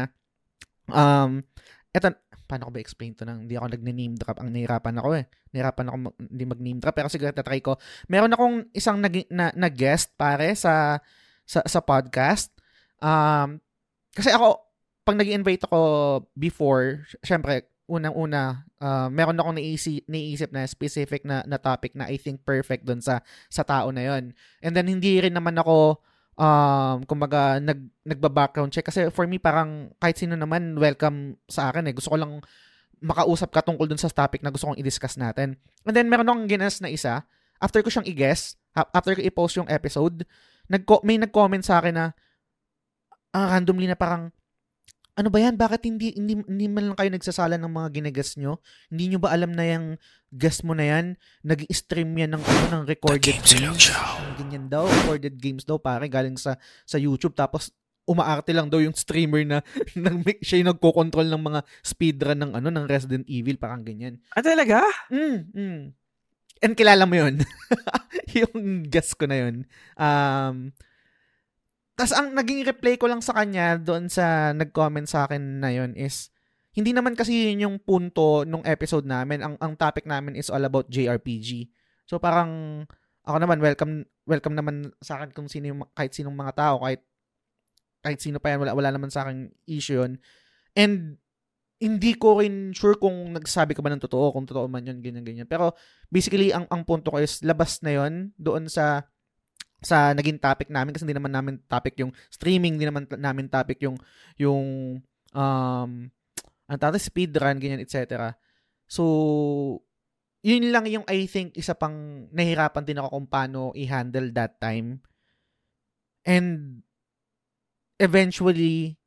um eto paano ko ba explain to nang hindi ako nagne-name drop ang nahirapan ako eh. Nahirapan ako mag, hindi mag-name drop pero sige tatry ko. Meron akong isang nag, na, na guest pare sa sa sa podcast. Um kasi ako pag nag-invite ako before, syempre unang-una, uh, meron akong naisip, naisip na specific na, na topic na I think perfect dun sa sa tao na yon. And then hindi rin naman ako um kumbaga nag nagba-background check kasi for me parang kahit sino naman welcome sa akin eh. Gusto ko lang makausap ka tungkol dun sa topic na gusto kong i-discuss natin. And then meron akong ginas na isa. After ko siyang i-guess, after ko i-post yung episode, nag may nag-comment sa akin na uh, randomly na parang ano ba yan? Bakit hindi, hindi, hindi man lang kayo nagsasala ng mga ginagas nyo? Hindi nyo ba alam na yung gas mo na yan? Nag-stream yan ng, ano, ng recorded The games. Ganyan daw, recorded games daw, pare, galing sa, sa YouTube. Tapos, umaarte lang daw yung streamer na nang siya yung nagko-control ng mga speedrun ng ano ng Resident Evil parang ganyan. Ah talaga? Mm, mm. And kilala mo 'yon. yung guess ko na 'yon. Um tapos ang naging reply ko lang sa kanya doon sa nag-comment sa akin na yon is hindi naman kasi yun yung punto nung episode namin. Ang ang topic namin is all about JRPG. So parang ako naman welcome welcome naman sa akin kung sino yung, kahit sinong mga tao kahit kahit sino pa yan wala wala naman sa akin issue yun. And hindi ko rin sure kung nagsabi ka ba ng totoo, kung totoo man yun, ganyan, ganyan. Pero basically, ang, ang punto ko is labas na yon doon sa sa naging topic namin kasi hindi naman namin topic yung streaming, hindi naman namin topic yung yung um ang tawag speedrun, ganyan, etc. So, yun lang yung I think isa pang nahirapan din ako kung paano i-handle that time. And eventually,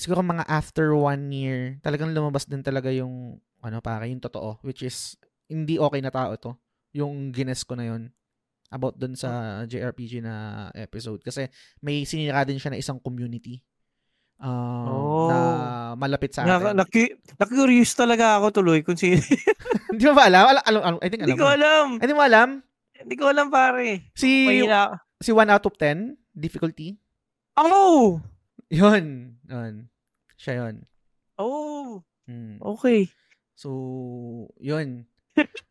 siguro mga after one year, talagang lumabas din talaga yung, ano para, yung totoo, which is, hindi okay na tao to. Yung gines ko na yun about dun sa JRPG na episode. Kasi may sinira din siya na isang community um, Oh. na malapit sa Na, atin. na, na-curious talaga ako tuloy kung sino. Hindi mo ba alam? Alam, alam, alam- I think Hindi alam ko mo. alam. Hindi mo alam? Hindi ko alam pare. Si, Mahina. si 1 out of 10, difficulty. Oh! Yun. Yun. Siya yun. Oh! Hmm. Okay. So, yun.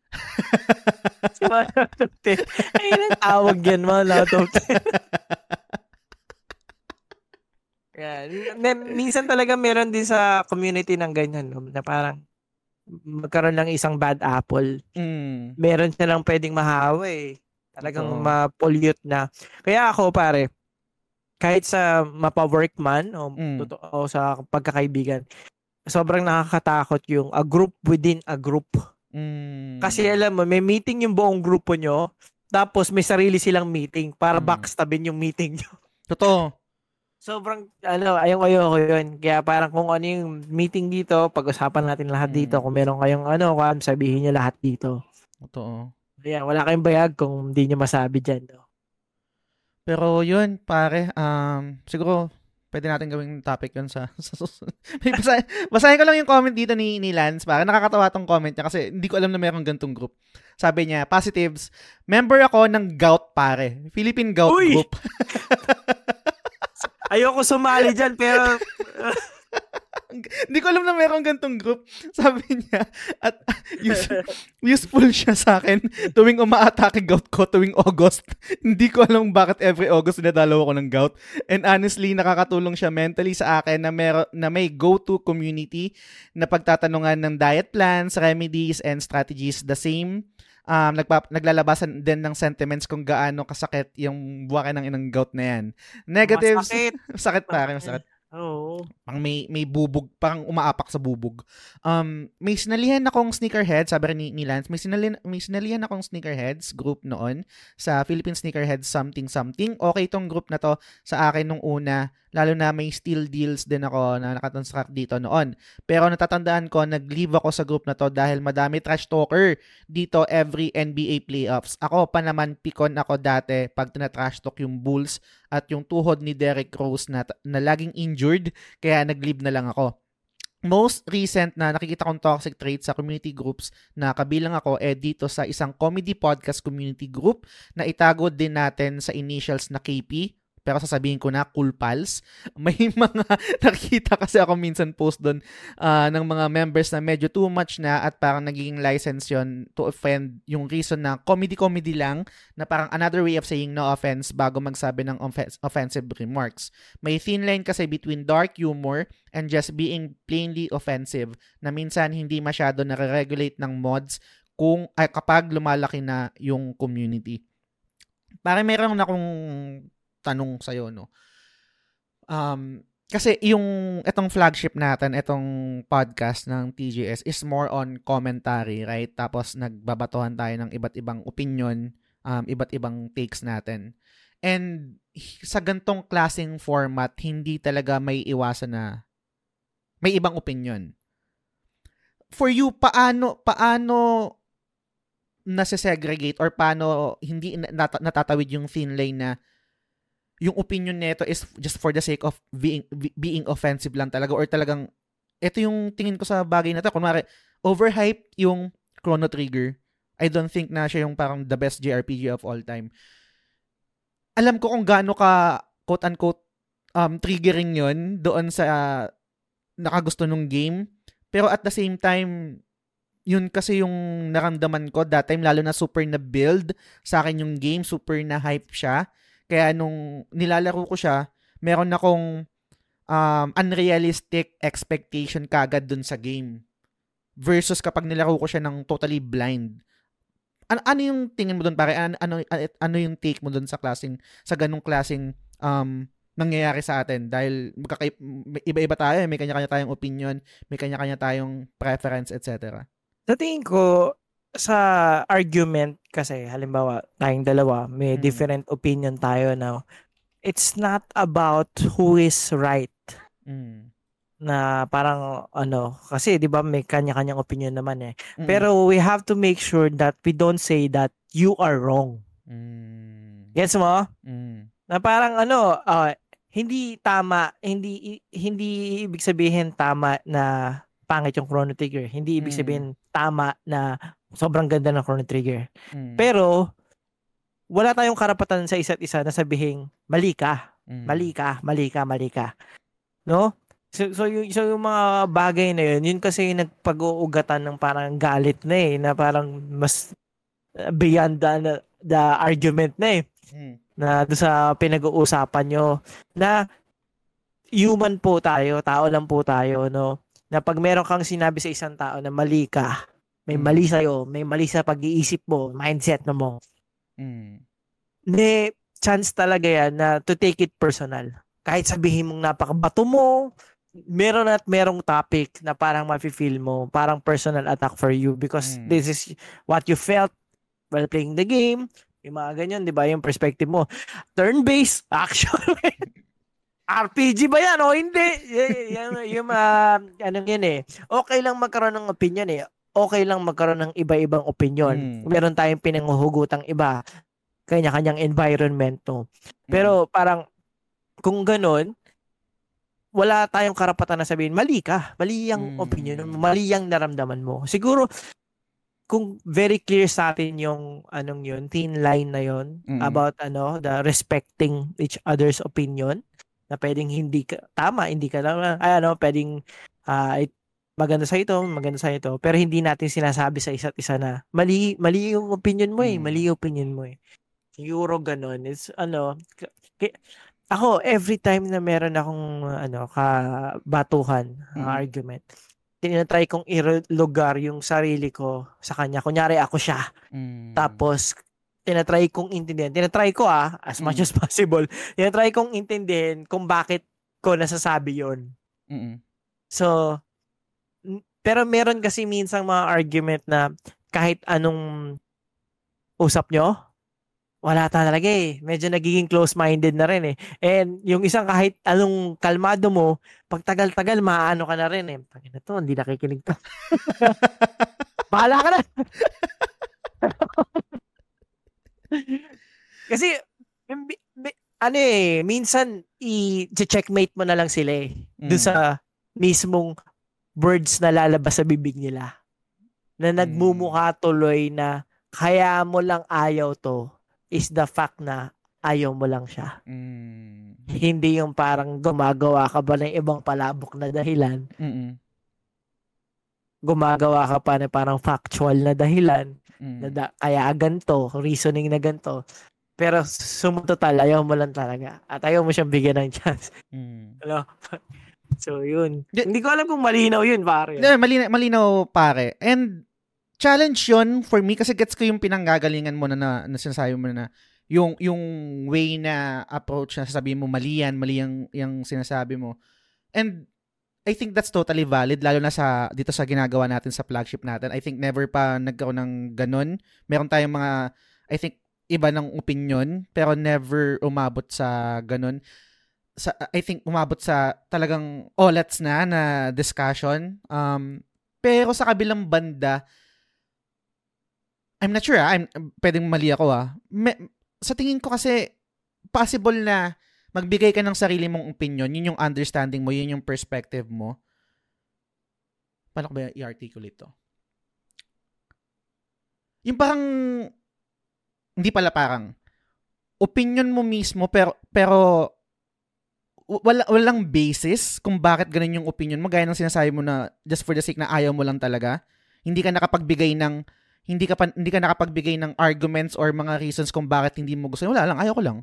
Si One out of 10. Ay, ang tawag yan, One out of 10. Yan. May- Minsan talaga meron din sa community ng ganyan, no, na parang magkaroon lang isang bad apple. Mm. Meron silang pwedeng mahawa eh. Talagang Oo. ma-pollute na. Kaya ako, pare, kahit sa mapa-work man o Mm. totoo sa pagkakaibigan, sobrang nakakatakot yung a group within a group. Mm. Kasi alam mo, may meeting yung buong grupo nyo, tapos may sarili silang meeting para Mm. backstabin yung meeting nyo. Totoo. Sobrang, ano, ayaw ayoko yun. Kaya parang kung ano yung meeting dito, pag-usapan natin lahat Mm. dito. Kung meron kayong ano, kung sabihin nyo lahat dito. Totoo. Kaya wala kayong bayag kung hindi nyo masabi dyan. No? Pero yun, pare, um, siguro, pwede natin gawing topic yun sa, sa susunod. May basa, basahin ko lang yung comment dito ni, ni Lance, pare. Nakakatawa tong comment niya kasi hindi ko alam na mayroong gantong group. Sabi niya, positives, member ako ng Gout, pare. Philippine Gout Uy! Group. Ayoko sumali dyan, pero Hindi ko alam na mayroong gantong group. Sabi niya, at use, useful siya sa akin tuwing umaatake gout ko tuwing August. Hindi ko alam bakit every August dinadalaw ako ng gout. And honestly, nakakatulong siya mentally sa akin na, mero, na may go-to community na pagtatanungan ng diet plans, remedies, and strategies the same. Um, nagpa- naglalabasan din ng sentiments kung gaano kasakit yung buwake ng inang gout na yan. Negatives, masakit. sakit pare, masakit. Oo. Parang may, may bubog, parang umaapak sa bubog. Um, may sinalihan akong sneakerheads, sabi ni, ni Lance, may sinalihan, may sinalihan akong sneakerheads group noon sa Philippine Sneakerheads something something. Okay tong group na to sa akin nung una, lalo na may steel deals din ako na nakatranscribe dito noon. Pero natatandaan ko, nag-leave ako sa group na to dahil madami trash talker dito every NBA playoffs. Ako pa naman, pikon ako dati pag tinatrash talk yung Bulls at yung tuhod ni Derrick Rose na, na laging injured, kaya nag-leave na lang ako. Most recent na nakikita kong toxic traits sa community groups na kabilang ako eh dito sa isang comedy podcast community group na itago din natin sa initials na KP pero sasabihin ko na cool pals. May mga nakikita kasi ako minsan post doon ah, ng mga members na medyo too much na at parang nagiging license yon to offend yung reason na comedy-comedy lang na parang another way of saying no offense bago magsabi ng offens- offensive remarks. May thin line kasi between dark humor and just being plainly offensive na minsan hindi masyado nare-regulate ng mods kung ay kapag lumalaki na yung community. Parang meron akong tanong sa'yo, no? Um, kasi yung itong flagship natin, itong podcast ng TGS is more on commentary, right? Tapos nagbabatuhan tayo ng iba't ibang opinion, um, iba't ibang takes natin. And sa gantong klaseng format, hindi talaga may iwasan na may ibang opinion. For you, paano paano nasa-segregate or paano hindi nat- natatawid yung thin line na yung opinion nito is just for the sake of being be- being offensive lang talaga or talagang ito yung tingin ko sa bagay na to. Kunwari overhype yung Chrono Trigger. I don't think na siya yung parang the best JRPG of all time. Alam ko kung gaano ka quote unquote um triggering yon doon sa uh, nakagusto nung game. Pero at the same time yun kasi yung naramdaman ko that time lalo na super na build sa akin yung game super na hype siya kaya nung nilalaro ko siya, meron akong um, unrealistic expectation kagad dun sa game. Versus kapag nilaro ko siya ng totally blind. Ano, ano yung tingin mo dun pare? Ano, ano, ano yung take mo dun sa klaseng, sa ganong klaseng um, nangyayari sa atin dahil magkaka- iba-iba tayo, eh. may kanya-kanya tayong opinion, may kanya-kanya tayong preference, etc. Sa tingin ko, sa argument kasi, halimbawa, tayong dalawa, may Mm. different opinion tayo na it's not about who is right Mm. na parang ano kasi 'di ba may kanya-kanyang opinion naman eh Mm. pero we have to make sure that we don't say that you are wrong Mm. gets mo Mm. na parang ano ah, hindi tama hindi hindi ibig sabihin tama na pangit yung Chrono Trigger hindi ibig Mm. sabihin tama na sobrang ganda ng Chrono Trigger Mm. pero wala tayong karapatan sa isa't isa na sabihin mali ka Mm. mali ka, mali ka, mali ka. No? So, so, yung, so yung mga bagay na yun, yun kasi yung nagpag-uugatan ng parang galit na eh, na parang mas uh, beyond the, the argument na eh, Mm. na doon sa pinag-uusapan nyo, na human po tayo, tao lang po tayo, no? Na pag meron kang sinabi sa isang tao na mali ka, may Mm. mali sa'yo, may mali sa pag-iisip mo, mindset na mo, Mm. may chance talaga yan na to take it personal. Kahit sabihin mong napakabato mo, meron at merong topic na parang mafe-feel mo, parang personal attack for you because Mm. this is what you felt while playing the game. Yung mga ganyan, di ba? Yung perspective mo. Turn-based, action. RPG ba yan o hindi? Y- yung, yung uh, ano yan eh. Okay lang magkaroon ng opinion eh. Okay lang magkaroon ng iba-ibang opinion. Mm. Meron tayong pinanguhugutang iba kanya-kanyang environment no. Pero parang kung ganun, wala tayong karapatan na sabihin, mali ka. Mali yung Mm. opinion mo. Mali yung naramdaman mo. Siguro, kung very clear sa atin yung anong yun, thin line na yun, Mm. about ano, the respecting each other's opinion, na pwedeng hindi ka, tama, hindi ka lang, ay ano, pwedeng ah, it- maganda sa ito, maganda sa ito, pero hindi natin sinasabi sa isa't isa na, mali, mali yung opinion mo eh, Mm. mali yung opinion mo eh. Siguro ganun. It's ano, k- k- ako every time na meron akong ano kabatuhan, Mm. argument, tinatry kong ilugar yung sarili ko sa kanya. Kunyari ako siya. Mm. Tapos tinatry kong intindihin. Tinatry ko ah, as much Mm. as possible. Tinatry kong intindihin kung bakit ko nasasabi yon. Mm. So, pero meron kasi minsan mga argument na kahit anong usap nyo, wala talaga eh. Medyo nagiging close-minded na rin eh. And yung isang kahit anong kalmado mo, pag tagal-tagal, maano ka na rin eh. Pag na to, hindi nakikinig to. Bahala ka na. Kasi, ano eh, minsan, i-checkmate mo na lang sila eh. Doon Mm. sa mismong words na lalabas sa bibig nila. Na nagmumukha tuloy na kaya mo lang ayaw to is the fact na ayaw mo lang siya. Mm. Hindi yung parang gumagawa ka ba ng ibang palabok na dahilan. Mm. Gumagawa ka pa na parang factual na dahilan. Mm. Na da- kaya ganto, reasoning na ganto. Pero sumutotal, ayaw mo lang talaga. At ayaw mo siyang bigyan ng chance. Mm. Ano? So, yun. Di- Hindi ko alam kung malinaw yun, pare. Hindi, malinaw, malinaw pare. And challenge yon for me kasi gets ko yung pinanggagalingan mo na, na, na sinasabi mo na yung yung way na approach na sasabihin mo mali yan, mali yung, yung sinasabi mo. And I think that's totally valid lalo na sa dito sa ginagawa natin sa flagship natin. I think never pa nagkaroon ng ganun. Meron tayong mga I think iba ng opinion pero never umabot sa ganun. Sa I think umabot sa talagang olats na na discussion. Um pero sa kabilang banda I'm not sure, ah. I'm pwedeng mali ako ah. Me- sa tingin ko kasi possible na magbigay ka ng sarili mong opinion, yun yung understanding mo, yun yung perspective mo. Paano ko ba i-articulate to? Yung parang, hindi pala parang, opinion mo mismo pero, pero wala, walang basis kung bakit ganun yung opinion mo. Gaya ng sinasabi mo na just for the sake na ayaw mo lang talaga. Hindi ka nakapagbigay ng hindi ka pa, hindi ka nakapagbigay ng arguments or mga reasons kung bakit hindi mo gusto. Wala lang, ayaw ko lang.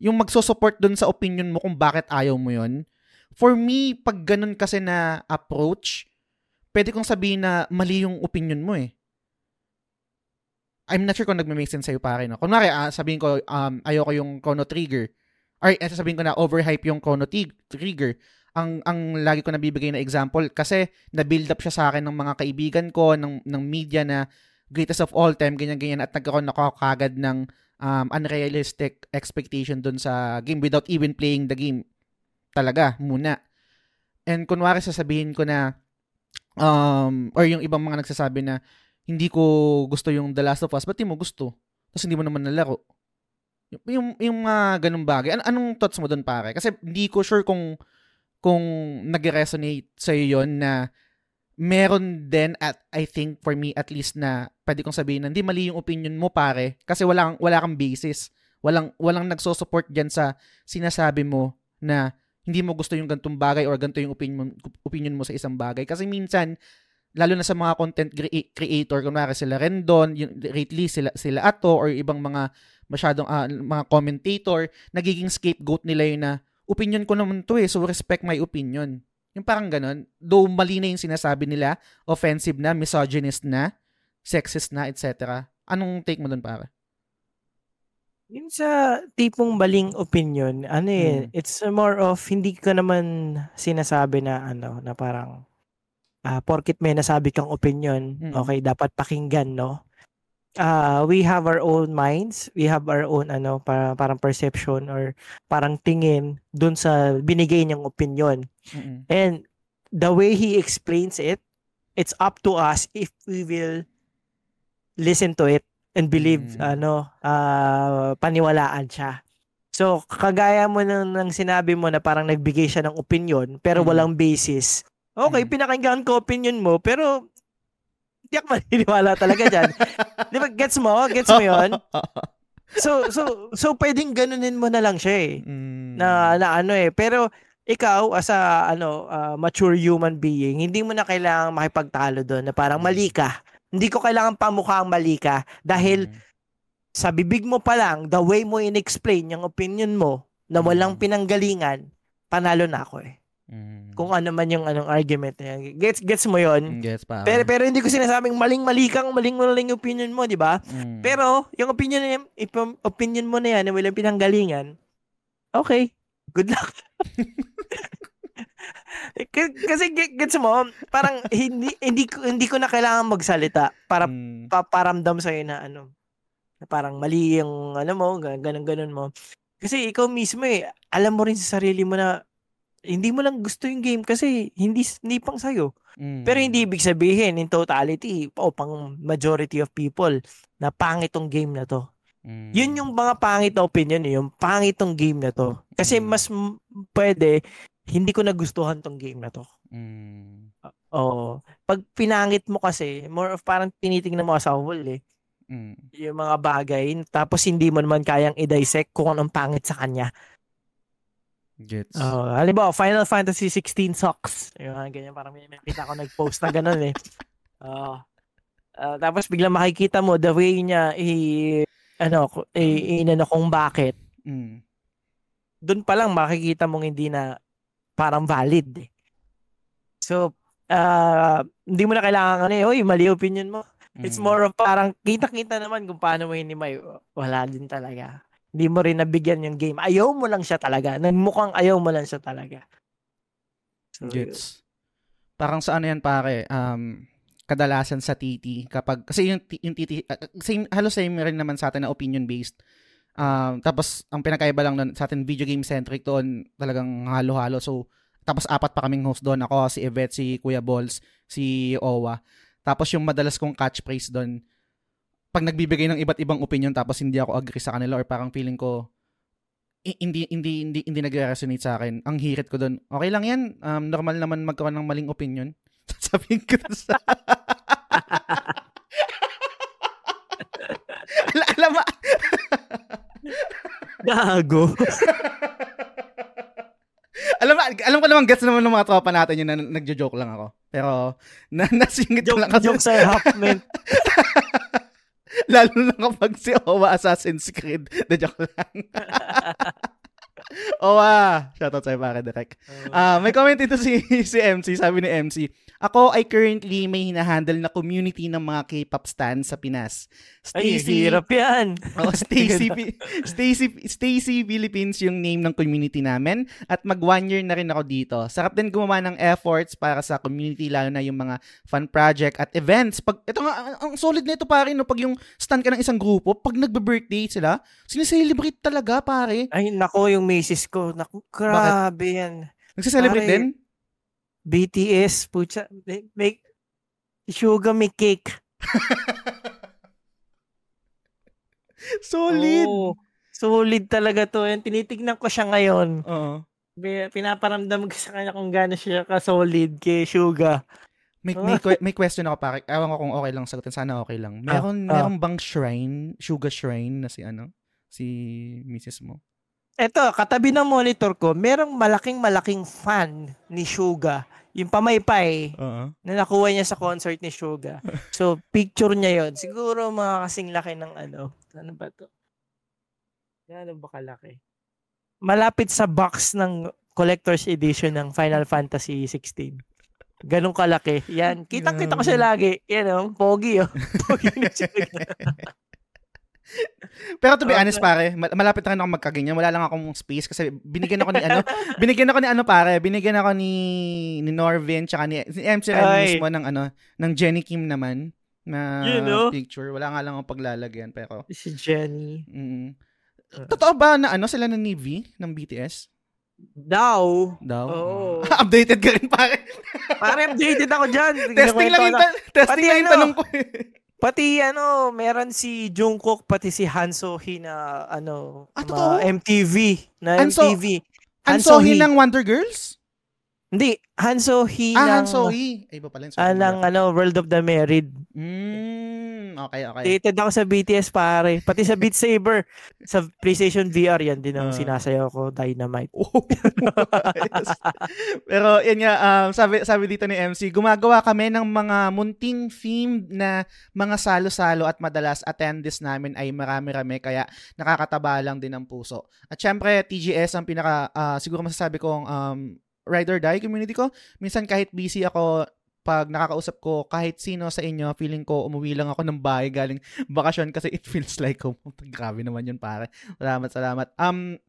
Yung magso-support dun sa opinion mo kung bakit ayaw mo yon For me, pag ganun kasi na approach, pwede kong sabihin na mali yung opinion mo eh. I'm not sure kung nagme-make sense sa'yo pare, no? Kunwari, ah, sabihin ko, um, ayoko yung Chrono Trigger. Or eh, sasabihin ko na overhype yung Chrono Trigger. Ang ang lagi ko nabibigay na example kasi na-build up siya sa akin ng mga kaibigan ko ng ng media na greatest of all time ganyan ganyan at nagkaroon ako kagad ng um, unrealistic expectation dun sa game without even playing the game talaga muna. And kunwari sasabihin ko na um, or yung ibang mga nagsasabi na hindi ko gusto yung The Last of Us, ba't di mo gusto? Tapos hindi mo naman nalaro. Yung, yung, mga ganung bagay. An- anong thoughts mo doon pare? Kasi hindi ko sure kung kung nag-resonate sa'yo yon na meron din at I think for me at least na pwede kong sabihin na hindi mali yung opinion mo pare kasi wala, wala kang basis. Walang, walang nagso-support dyan sa sinasabi mo na hindi mo gusto yung gantong bagay or ganito yung opinion, opinion mo sa isang bagay. Kasi minsan, lalo na sa mga content creator, kunwari sila Rendon, yung lately sila, sila Ato, or ibang mga masyadong uh, mga commentator, nagiging scapegoat nila yun na, opinion ko naman to eh, so respect my opinion. Yung parang ganun. Though mali na yung sinasabi nila, offensive na, misogynist na, sexist na, etc. Anong take mo dun para? Yung sa tipong baling opinion, ano eh, mm. it's more of hindi ko naman sinasabi na ano, na parang uh, porkit may nasabi kang opinion, mm. okay, dapat pakinggan, no? Uh, we have our own minds, we have our own ano, para, parang perception or parang tingin dun sa binigay niyang opinion. Mm-hmm. And the way he explains it, it's up to us if we will listen to it and believe mm. ano uh, paniwalaan siya. So kagaya mo nang, nang sinabi mo na parang nagbigay siya ng opinion pero mm. walang basis. Okay, mm. pinakinggan ko opinion mo pero hindi ako maniniwala talaga diyan. Di ba gets mo? Gets mo 'yon? So so so pwedeng ganunin mo na lang siya eh. Mm. Na na ano eh pero ikaw as a ano uh, mature human being, hindi mo na kailangang makipagtalo doon na parang mali ka hindi ko kailangan pamukhang mali ka dahil mm. sa bibig mo pa lang, the way mo in-explain yung opinion mo na walang mm. pinanggalingan, panalo na ako eh. Mm. Kung ano man yung anong argument na yan. Gets, gets mo yon mm, Gets pa. Pero, pero hindi ko sinasabing maling-mali kang, maling-maling opinion mo, di ba? Mm. Pero, yung opinion, opinion mo na yan na walang pinanggalingan, okay, good luck. Kasi gets mo, parang hindi hindi ko hindi ko na kailangan magsalita para mm. paparamdam sa na ano, na parang mali yung ano mo, ganun ganun mo. Kasi ikaw mismo eh, alam mo rin sa sarili mo na hindi mo lang gusto yung game kasi hindi hindi pang sayo. Mm. Pero hindi ibig sabihin in totality o pang majority of people na pangit tong game na to. Mm. Yun yung mga pangit na opinion, eh, yung pangit tong game na to. Kasi mm. mas pwede hindi ko nagustuhan tong game na to. Mm. Oo. Pag pinangit mo kasi, more of parang tinitingnan mo sa whole eh. Mm. Yung mga bagay, tapos hindi mo naman kayang i-dissect kung anong pangit sa kanya. Gets. Uh, halimbawa, Final Fantasy 16 sucks. Yung ganyan, parang may nakita ko nag-post na ganun eh. Uh, uh, tapos biglang makikita mo the way niya i ano, i, inano kung bakit. Mm. Doon pa lang makikita mong hindi na parang valid eh. So, uh, hindi mo na kailangan ano eh, oy, mali opinion mo. It's mm. more of parang kita-kita naman kung paano mo hinimay. Wala din talaga. Hindi mo rin nabigyan yung game. Ayaw mo lang siya talaga. Nagmukhang ayaw mo lang siya talaga. So, Gets. Parang sa ano yan pare, um, kadalasan sa TT kapag kasi yung yung TT uh, same halos same rin naman sa atin na opinion based Um, tapos, ang pinakaiba lang nun, sa atin, video game centric doon, talagang halo-halo. So, tapos apat pa kaming host doon. Ako, si Yvette, si Kuya Balls, si Owa. Tapos yung madalas kong catchphrase doon, pag nagbibigay ng iba't ibang opinion tapos hindi ako agree sa kanila or parang feeling ko hindi hindi hindi hindi nagre-resonate sa akin. Ang hirit ko doon. Okay lang 'yan. Um, normal naman magkaroon ng maling opinion. Sasabihin ko sa alam mo, Gago. alam, alam ko naman, gets naman ng mga tropa natin yun na nagjo-joke lang ako. Pero, na, nasingit joke, lang kasi. Joke sa hapment. Lalo na kapag si Owa Assassin's Creed. Na joke lang. oh, ah. Shoutout sa'yo, pare, direct. Ah, may comment ito si, si MC. Sabi ni MC, Ako ay currently may hinahandle na community ng mga K-pop stands sa Pinas. Ay, hirap yan. Oh, Stacy, Stacy, Stacy Philippines yung name ng community namin at mag one year na rin ako dito. Sarap din gumawa ng efforts para sa community lalo na yung mga fun project at events. Pag ito nga ang, solid nito pare no pag yung stand ka ng isang grupo, pag nagbe-birthday sila, sineselebrate talaga pare. Ay, nako, yung misis ko. Naku, grabe yan. Nagsiselebrate Pare, din? BTS, putya. Make, make sugar may cake. Solid. Oo, solid talaga to. Yan, tinitignan ko siya ngayon. Oo. Pinaparamdam ko sa kanya kung gaano siya ka-solid kay Suga. May, may, may question ako pare. Ewan ko kung okay lang sagutin. Sana okay lang. Meron, ah. meron bang shrine, sugar shrine na si ano? Si Mrs. mo? Eto, katabi ng monitor ko, merong malaking malaking fan ni Suga. Yung pamaypay Oo. na nakuha niya sa concert ni Suga. So, picture niya yon Siguro mga kasing laki ng ano. Ano ba to? Gano'n ba kalaki? Malapit sa box ng collector's edition ng Final Fantasy 16. Ganun kalaki. Yan. Kitang-kita ko siya lagi. Yan o. Pogi oh. Pogi ni Suga. Pero to be Okay. honest pare, mal- malapit na rin ako magkaganyan. Wala lang akong space kasi binigyan ako ni ano, binigyan ako ni ano pare, binigyan ako ni ni Norvin tsaka ni, si MC Ren mismo ng ano, ng Jenny Kim naman na Yun, no? picture. Wala nga lang akong paglalagyan pero Si Jenny. mm. Uh. Totoo ba na ano sila ng Navy ng BTS? Daw. Daw. Oo. Updated ka rin pare. Pare, updated ako dyan. testing lang yung, ta- testing Pati lang yung ano, tanong ko. Pati ano, meron si Jungkook, pati si Han Sohee na ano, Ah, totoo? MTV. Na Han So- MTV. Ang Sohee ng Wonder Girls? Hindi, Han Sohee Ah, ng, Han Sohee. Ay, iba pala yung ah, Sohee. ng ano, World of the Married. Mm, okay, okay. Dated ako sa BTS pare. Pati sa Beat Saber. sa PlayStation VR yan din ang Ah. sinasayaw ko, Dynamite. Oh, ayos. Pero yun nga, um, sabi, sabi dito ni MC, gumagawa kami ng mga munting themed na mga salo-salo at madalas attendees namin ay marami-rami kaya nakakataba lang din ang puso. At syempre, TGS ang pinaka, ah, siguro masasabi kong um, ride or die community ko. Minsan kahit busy ako, pag nakakausap ko kahit sino sa inyo, feeling ko umuwi lang ako ng bahay galing bakasyon kasi it feels like home. Grabe naman yun pare. Salamat, salamat. Um,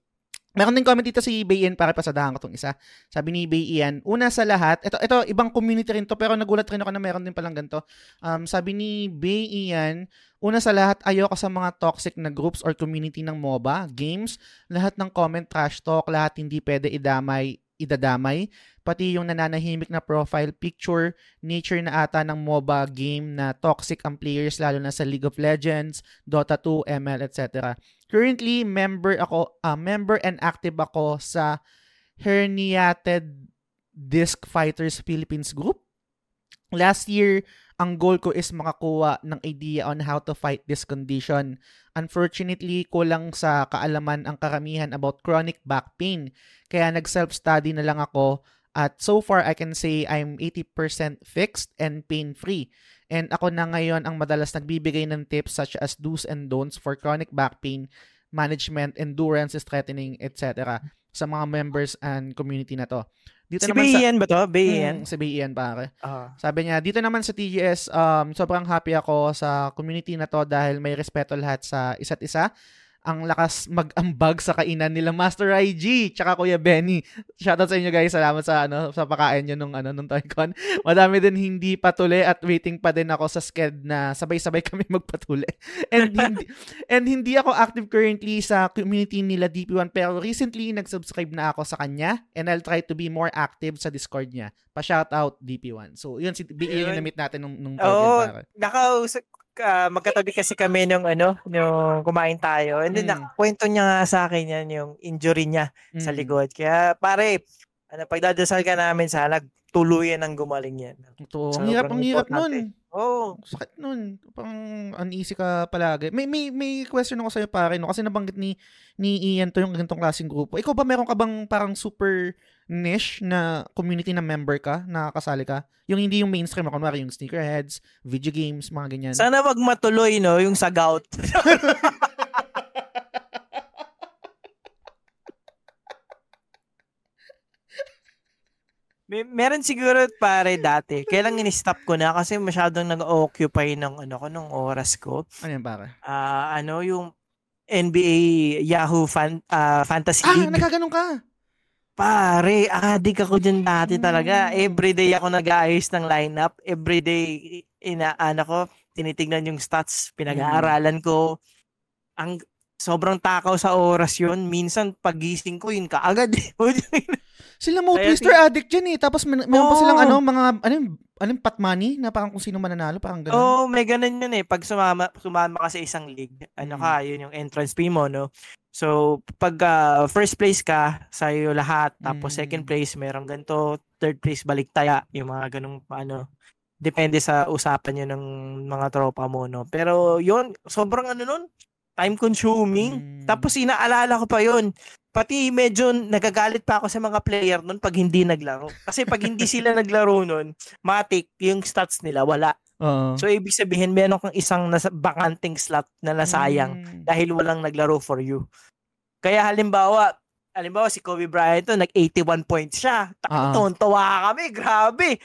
Meron din comment dito si Bay Ian, pare pasadahan ko tong isa. Sabi ni Bay Ian, una sa lahat, ito, ito ibang community rin to, pero nagulat rin ako na meron din palang ganito. Um, sabi ni Bay Ian, una sa lahat, ayoko sa mga toxic na groups or community ng MOBA, games, lahat ng comment trash talk, lahat hindi pwede idamay, idadamay, pati yung nananahimik na profile picture, nature na ata ng MOBA game na toxic ang players lalo na sa League of Legends, Dota 2, ML, etc. Currently, member ako, ah, member and active ako sa Herniated Disc Fighters Philippines group. Last year, ang goal ko is makakuha ng idea on how to fight this condition. Unfortunately, kulang sa kaalaman ang karamihan about chronic back pain. Kaya nag-self-study na lang ako at so far I can say I'm 80% fixed and pain-free. And ako na ngayon ang madalas nagbibigay ng tips such as do's and don'ts for chronic back pain, management, endurance, strengthening, etc. sa mga members and community na to. Dito Si naman sa Bayan ba to? Bayan? Mm, si Bayan pare. Ah. Sabi niya, dito naman sa TGS, um, sobrang happy ako sa community na to dahil may respeto lahat sa isa't isa. Ang lakas mag-ambag sa kainan nila Master IG tsaka Kuya Benny. Shoutout sa inyo guys. Salamat sa ano sa pakain niyo nung ano nung Toycon. Madami din hindi patuloy at waiting pa din ako sa sked na sabay-sabay kami magpatuloy. And hindi and hindi ako active currently sa community nila DP1 pero recently nag-subscribe na ako sa kanya and I'll try to be more active sa Discord niya. Pa-shoutout DP1. So, yun si BA yung Yun. na-meet natin nung nung Toycon, pare. nakausap ka, magkatabi kasi kami nung ano, nung kumain tayo. And then Mm. nakakwento niya nga sa akin yan yung injury niya sa Mm. likod. Kaya pare, ano, pagdadasal ka namin sana tuluyan ang gumaling yan. Ito, ang hirap, ang hirap importante. Nun. Oh, Sakit nun. Parang uneasy ka palagi. May, may, may question ako sa'yo pare, no? Kasi nabanggit ni, ni Ian to yung ganitong klaseng grupo. Ikaw ba meron ka bang parang super niche na community na member ka, na kasali ka? Yung hindi yung mainstream, kunwari yung sneakerheads, video games, mga ganyan. sana wag matuloy no yung sa gout. May, meron siguro pare dati. Kailang in-stop ko na kasi masyadong nag-occupy ng ano ko ng oras ko. Ano yan, pare? Ah, ano yung NBA Yahoo fan, ah, Fantasy Ah, League. nagkaganon ka. Pare, adik ako dyan dati talaga. Mm. Everyday ako nag-aayos ng lineup. Everyday, ina, ano ko, tinitignan yung stats, pinag-aaralan ko. Ang sobrang takaw sa oras yun. Minsan, pagising ko, yun kaagad. Sila mo Twister addict yan eh. Tapos may, meron pa Oo. silang ano, mga, ano yung, ano yung pot money na parang kung sino mananalo, parang ganun. Oo, oh, may ganun yun eh. Pag sumama, sumama ka sa isang league, ano Mm. ka, yun yung entrance fee mo, no? So, pag ah, first place ka, sa'yo lahat. Tapos Mm. second place, meron ganito. Third place, balik taya. Yung mga ganung ano. Depende sa usapan nyo ng mga tropa mo, no? Pero yun, sobrang ano nun, time consuming. Mm. Tapos inaalala ko pa yun. Pati medyo nagagalit pa ako sa mga player nun pag hindi naglaro. Kasi pag hindi sila naglaro nun, matik, yung stats nila, wala. Oo. So, ibig sabihin, meron kang isang nasa bakanting slot na nasayang Mm. dahil walang naglaro for you. Kaya halimbawa, halimbawa si Kobe Bryant to, nag-81 points siya. Ah. Tuwan-tuwa kami, grabe.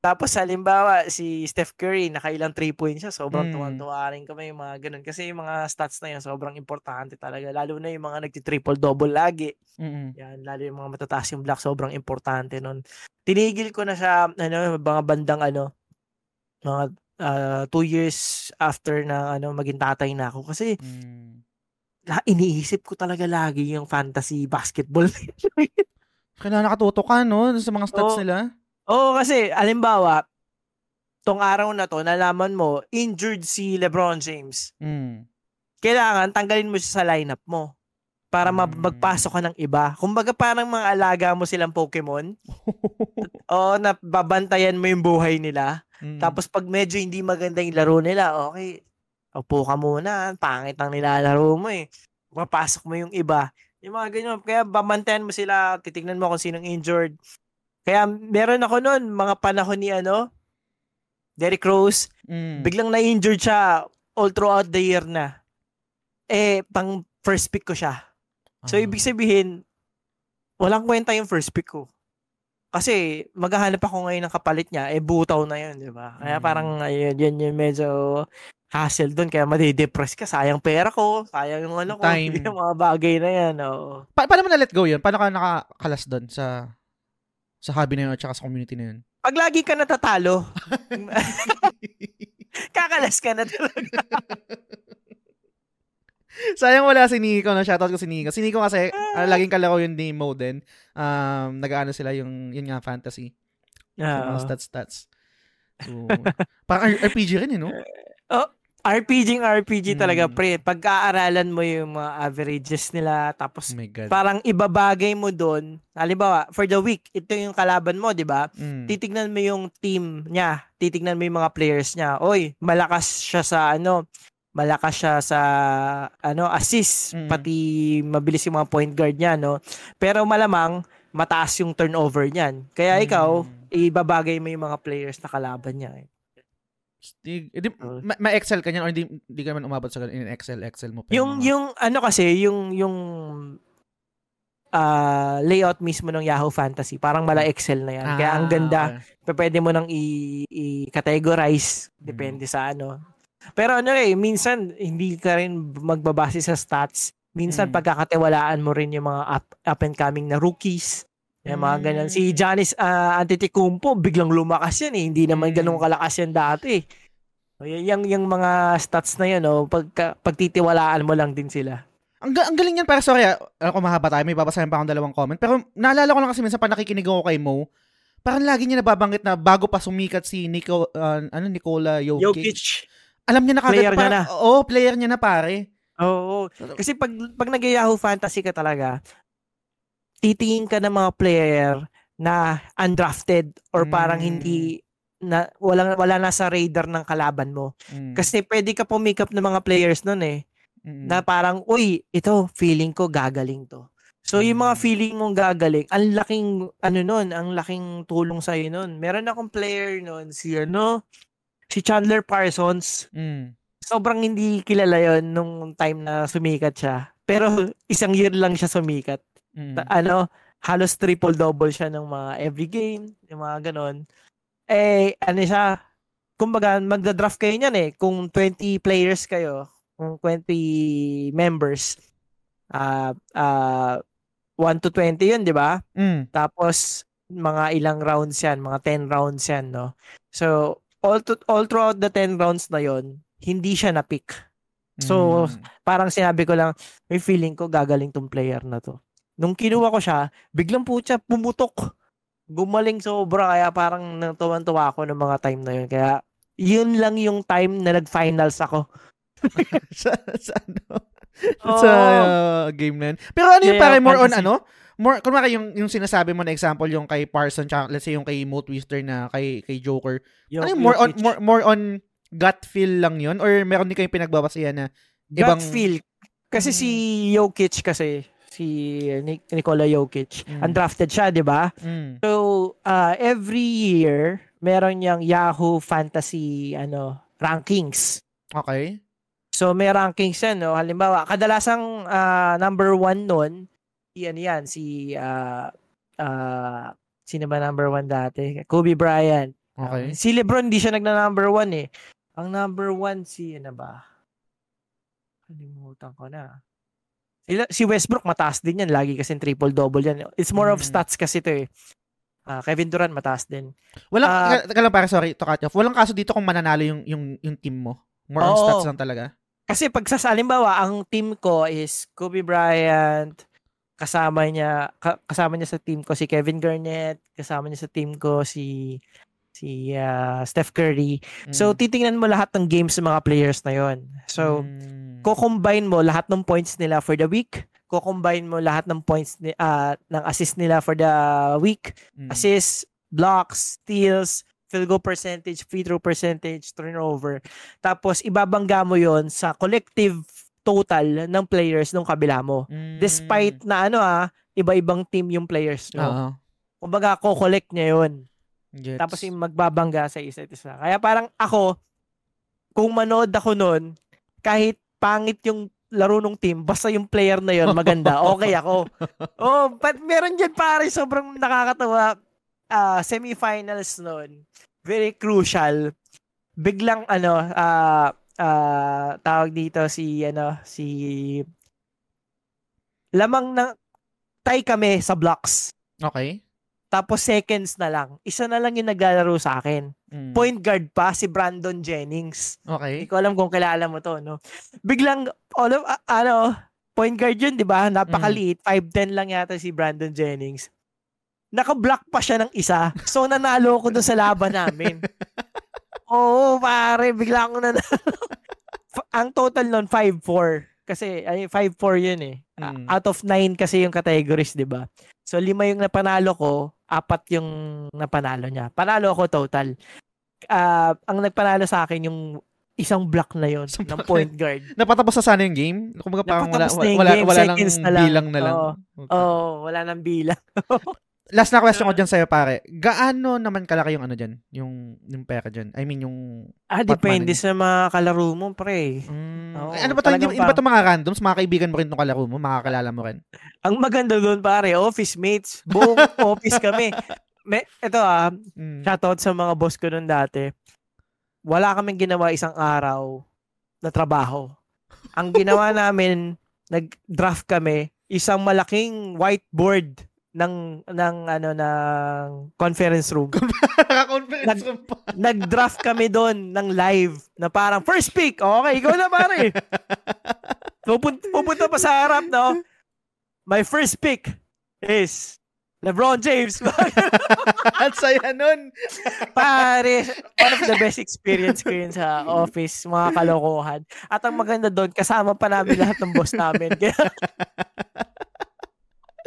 Tapos halimbawa, si Steph Curry, nakailang 3 points siya. Sobrang Mm. tuwan-tuwa rin kami yung mga ganun. Kasi yung mga stats na yun, sobrang importante talaga. Lalo na yung mga nagti-triple-double lagi. Mm-mm. Yan, lalo yung mga matataas yung block, sobrang importante nun. Tinigil ko na siya, ano, mga bandang ano, mga uh, two years after na ano maging tatay na ako kasi Mm. la, iniisip ko talaga lagi yung fantasy basketball. Kaya nakatuto ka, no? Sa mga stats Oo. nila. Oo, kasi alimbawa, tong araw na to, nalaman mo, injured si LeBron James. Mm. Kailangan tanggalin mo siya sa lineup mo para ma- Mm. magpasok ka ng iba. Kumbaga parang mga alaga mo silang Pokemon. Oo, na babantayan mo yung buhay nila. Mm. Tapos pag medyo hindi maganda yung laro nila, okay, upo ka muna, pangit ang nilalaro mo eh. Papasok mo yung iba. Yung mga ganyan. Kaya babantayan mo sila, titignan mo kung sinong injured. Kaya meron ako noon, mga panahon ni ano, Derrick Rose, Mm. biglang na-injured siya all throughout the year na. Eh, pang first pick ko siya. So, Ah. ibig sabihin, walang kwenta yung first pick ko. Kasi, maghahanap ako ngayon ng kapalit niya, eh, butaw na yun, di ba? Kaya Mm. parang, ayun, yun yung medyo hassle doon. Kaya madidepress ka. Sayang pera ko. Sayang yung ano ko. Time. Yung mga bagay na yan. Oo. Pa- paano mo na-let go yun? Paano ka nakakalas doon sa sa hobby na yun at saka sa community na yun? Pag lagi ka natatalo, kakalas ka na talaga. Sayang wala si Nico na shoutout ko si Nico. Si Nico kasi ah, laging kalaro yun ni Moden. Um, nag-ano sila yung yun nga fantasy. Yung mga Oo. stats stats. So, parang RPG rin eh, no? RPG RPG talaga, Mm. pre. Pagka-aralan mo yung mga averages nila, tapos Oh parang ibabagay mo doon. Halimbawa, for the week, ito yung kalaban mo, di ba? Mm. Titignan mo yung team niya, titignan mo yung mga players niya. Oy, malakas siya sa ano, malakas siya sa ano, assist, Mm. pati mabilis yung mga point guard niya, no? Pero malamang mataas yung turnover niyan. Kaya ikaw, Mm. ibabagay mo yung mga players na kalaban niya. eh. Di, eh, di, Oo. ma- ma-excel ka niyan or hindi, hindi ka man umabot sa ganun in Excel, Excel mo. pa Yung mga- yung ano kasi, yung yung ah, layout mismo ng Yahoo Fantasy, parang mala Excel na yan. Kaya ang Ah, ganda. okay. Pwede mo nang i- i-categorize depende Mm. sa ano. Pero ano eh, minsan hindi ka rin magbabase sa stats. Minsan Mm. pagkakatiwalaan mo rin yung mga up, up and coming na rookies. Yung mga ganyan. Si. Giannis uh, Antetokounmpo, biglang lumakas yan eh. Hindi naman Mm. ganun kalakas yan dati. So, y- yung, yung mga stats na yan, oh, pagka, pagtitiwalaan mo lang din sila. Ang, ang galing yan para sorry, ah, alam ko mahaba tayo, may babasahin pa akong dalawang comment. Pero naalala ko lang kasi minsan pa nakikinig ako kay Mo, parang lagi niya nababanggit na bago pa sumikat si Nico, ah, ano, Nicola Jokic. Jokic. Alam niya na kagad. Player niya parang- Oo, player niya na pare. Oo. Kasi pag, pag nag-Yahoo Fantasy ka talaga, titingin ka ng mga player na undrafted or parang Mm. hindi na wala wala na sa radar ng kalaban mo. Mm, Kasi pwede ka pumikap ng mga players nun eh. mm, na parang, uy, ito, feeling ko gagaling to. So, yung mga Mm. feeling mong gagaling, ang laking, ano nun, ang laking tulong sa'yo nun. Meron akong player nun, si ano, si Chandler Parsons. mm, Sobrang hindi kilala yon nung time na sumikat siya. Pero isang year lang siya sumikat. Mm. Ta- Ano, halos triple-double siya ng mga every game, yung mga ganon. Eh, ano siya, kumbaga, magda-draft kayo niyan eh. Kung 20 players kayo, kung 20 members, uh, uh, 1 to 20 yun, di ba? Mm. Tapos, mga ilang rounds yan, mga 10 rounds yan, no? So, all, to, all throughout the 10 rounds na yon hindi siya na-pick. So, Mm. parang sinabi ko lang, may feeling ko gagaling tong player na to. Nung kinuha ko siya, biglang po siya pumutok. Gumaling sobra, kaya parang natuwan-tuwa ako ng mga time na yun. Kaya, yun lang yung time na nag-finals ako. sa, sa ano? Oo. sa uh, game na yun. Pero ano yung Yeah, pare, more on ano? More, kunwari yung, yung sinasabi mo na example, yung kay Parson, tsaka let's say yung kay Mo Twister na kay, kay Joker. Yung, ano yung more on, more, more on gut feel lang yun? Or meron din kayong pinagbabasihan na Gut ibang... feel. Kasi Mm. si Jokic kasi, si Nik- Nikola Jokic, Mm. undrafted siya, di ba? Mm. So, uh, every year, meron niyang Yahoo Fantasy ano rankings. Okay. So, may rankings yan, no? Halimbawa, kadalasang ah, number one nun, ano yan, si, ah, ah, sino ba number one dati? Kobe Bryant. Okay. Si Lebron, hindi siya nagna number one eh. Ang number one, si, ano ba? Kalimutan ko na. Si, Westbrook, mataas din yan. Lagi kasi triple-double yan. It's more of Mm. stats kasi to eh. Ah, Kevin Durant, mataas din. Walang, uh, teka lang pare, sorry, to cut off. Walang kaso dito kung mananalo yung, yung, yung team mo. More on Oo. stats lang talaga. Kasi pag sa halimbawa, ang team ko is Kobe Bryant, kasama niya ka- kasama niya sa team ko si Kevin Garnett, kasama niya sa team ko si si ah, Steph Curry. So Mm. titingnan mo lahat ng games ng mga players na 'yon. So Mm. ko-combine mo lahat ng points nila for the week, ko-combine mo lahat ng points ni ah, ng assist nila for the week, Mm. assists, blocks, steals, field goal percentage, free throw percentage, turnover. Tapos ibabangga mo 'yon sa collective total ng players ng kabila mo. Mm. Despite na ano ah, iba-ibang team yung players Oo. no. Kumbaga ko-collect niya 'yon. Gets. Tapos yung magbabangga sa isa't isa. Kaya parang ako kung manood ako noon, kahit pangit yung laro ng team, basta yung player na yon maganda, okay ako. Oh, but meron dyan pare, sobrang nakakatawa. Ah, semifinals noon, very crucial. Biglang ano, ah ah, tawag dito si ano, si lamang na tie kami sa blocks. Okay. Tapos seconds na lang. Isa na lang yung naglalaro sa akin. Mm. Point guard pa si Brandon Jennings. Okay. Hindi ko alam kung kilala mo to, no? Biglang, all of, ah, ano, point guard yun, di ba? Napakaliit. 5'10 lang yata si Brandon Jennings. Naka-block pa siya ng isa. So, nanalo ko dun sa laban namin. Oo, pare. Bigla nanalo. F- Ang total nun, 5'4. Kasi, ay, 5'4 yun eh. Mm. Out of 9 kasi yung categories, di ba? So, lima yung napanalo ko, apat yung napanalo niya. Panalo ako total. Ah, ang nagpanalo sa akin yung isang block na yon ng point guard. Napatapos sa sana yung game? Kumbaga parang wala, na wala, game, wala nang seconds na lang. bilang na lang. Oo. Okay. Oh, wala nang bilang. Last na question ko dyan sa'yo, pare. Gaano naman kalaki yung ano dyan? Yung, yung pera dyan? I mean, yung... ah, depende sa mga kalaro mo, pre. Mm, Oo, ano ba to? Hindi, hindi ba to mga randoms? Mga kaibigan mo rin itong kalaro mo? Makakalala mo rin? Ang maganda doon, pare, office mates. Buong office kami. May, ito ah, Mm. shoutout sa mga boss ko noon dati. Wala kaming ginawa isang araw na trabaho. Ang ginawa namin, nag-draft kami, isang malaking whiteboard ng ng ano ng conference room. Naka-conference room pa. Nag-draft kami doon ng live na parang first pick. Okay, ikaw na pare. Pupunta, pupunta pa sa harap, no? My first pick is LeBron James. At saya nun. Pare, one of the best experience ko yun sa office, mga kalokohan. At ang maganda doon, kasama pa namin lahat ng boss namin.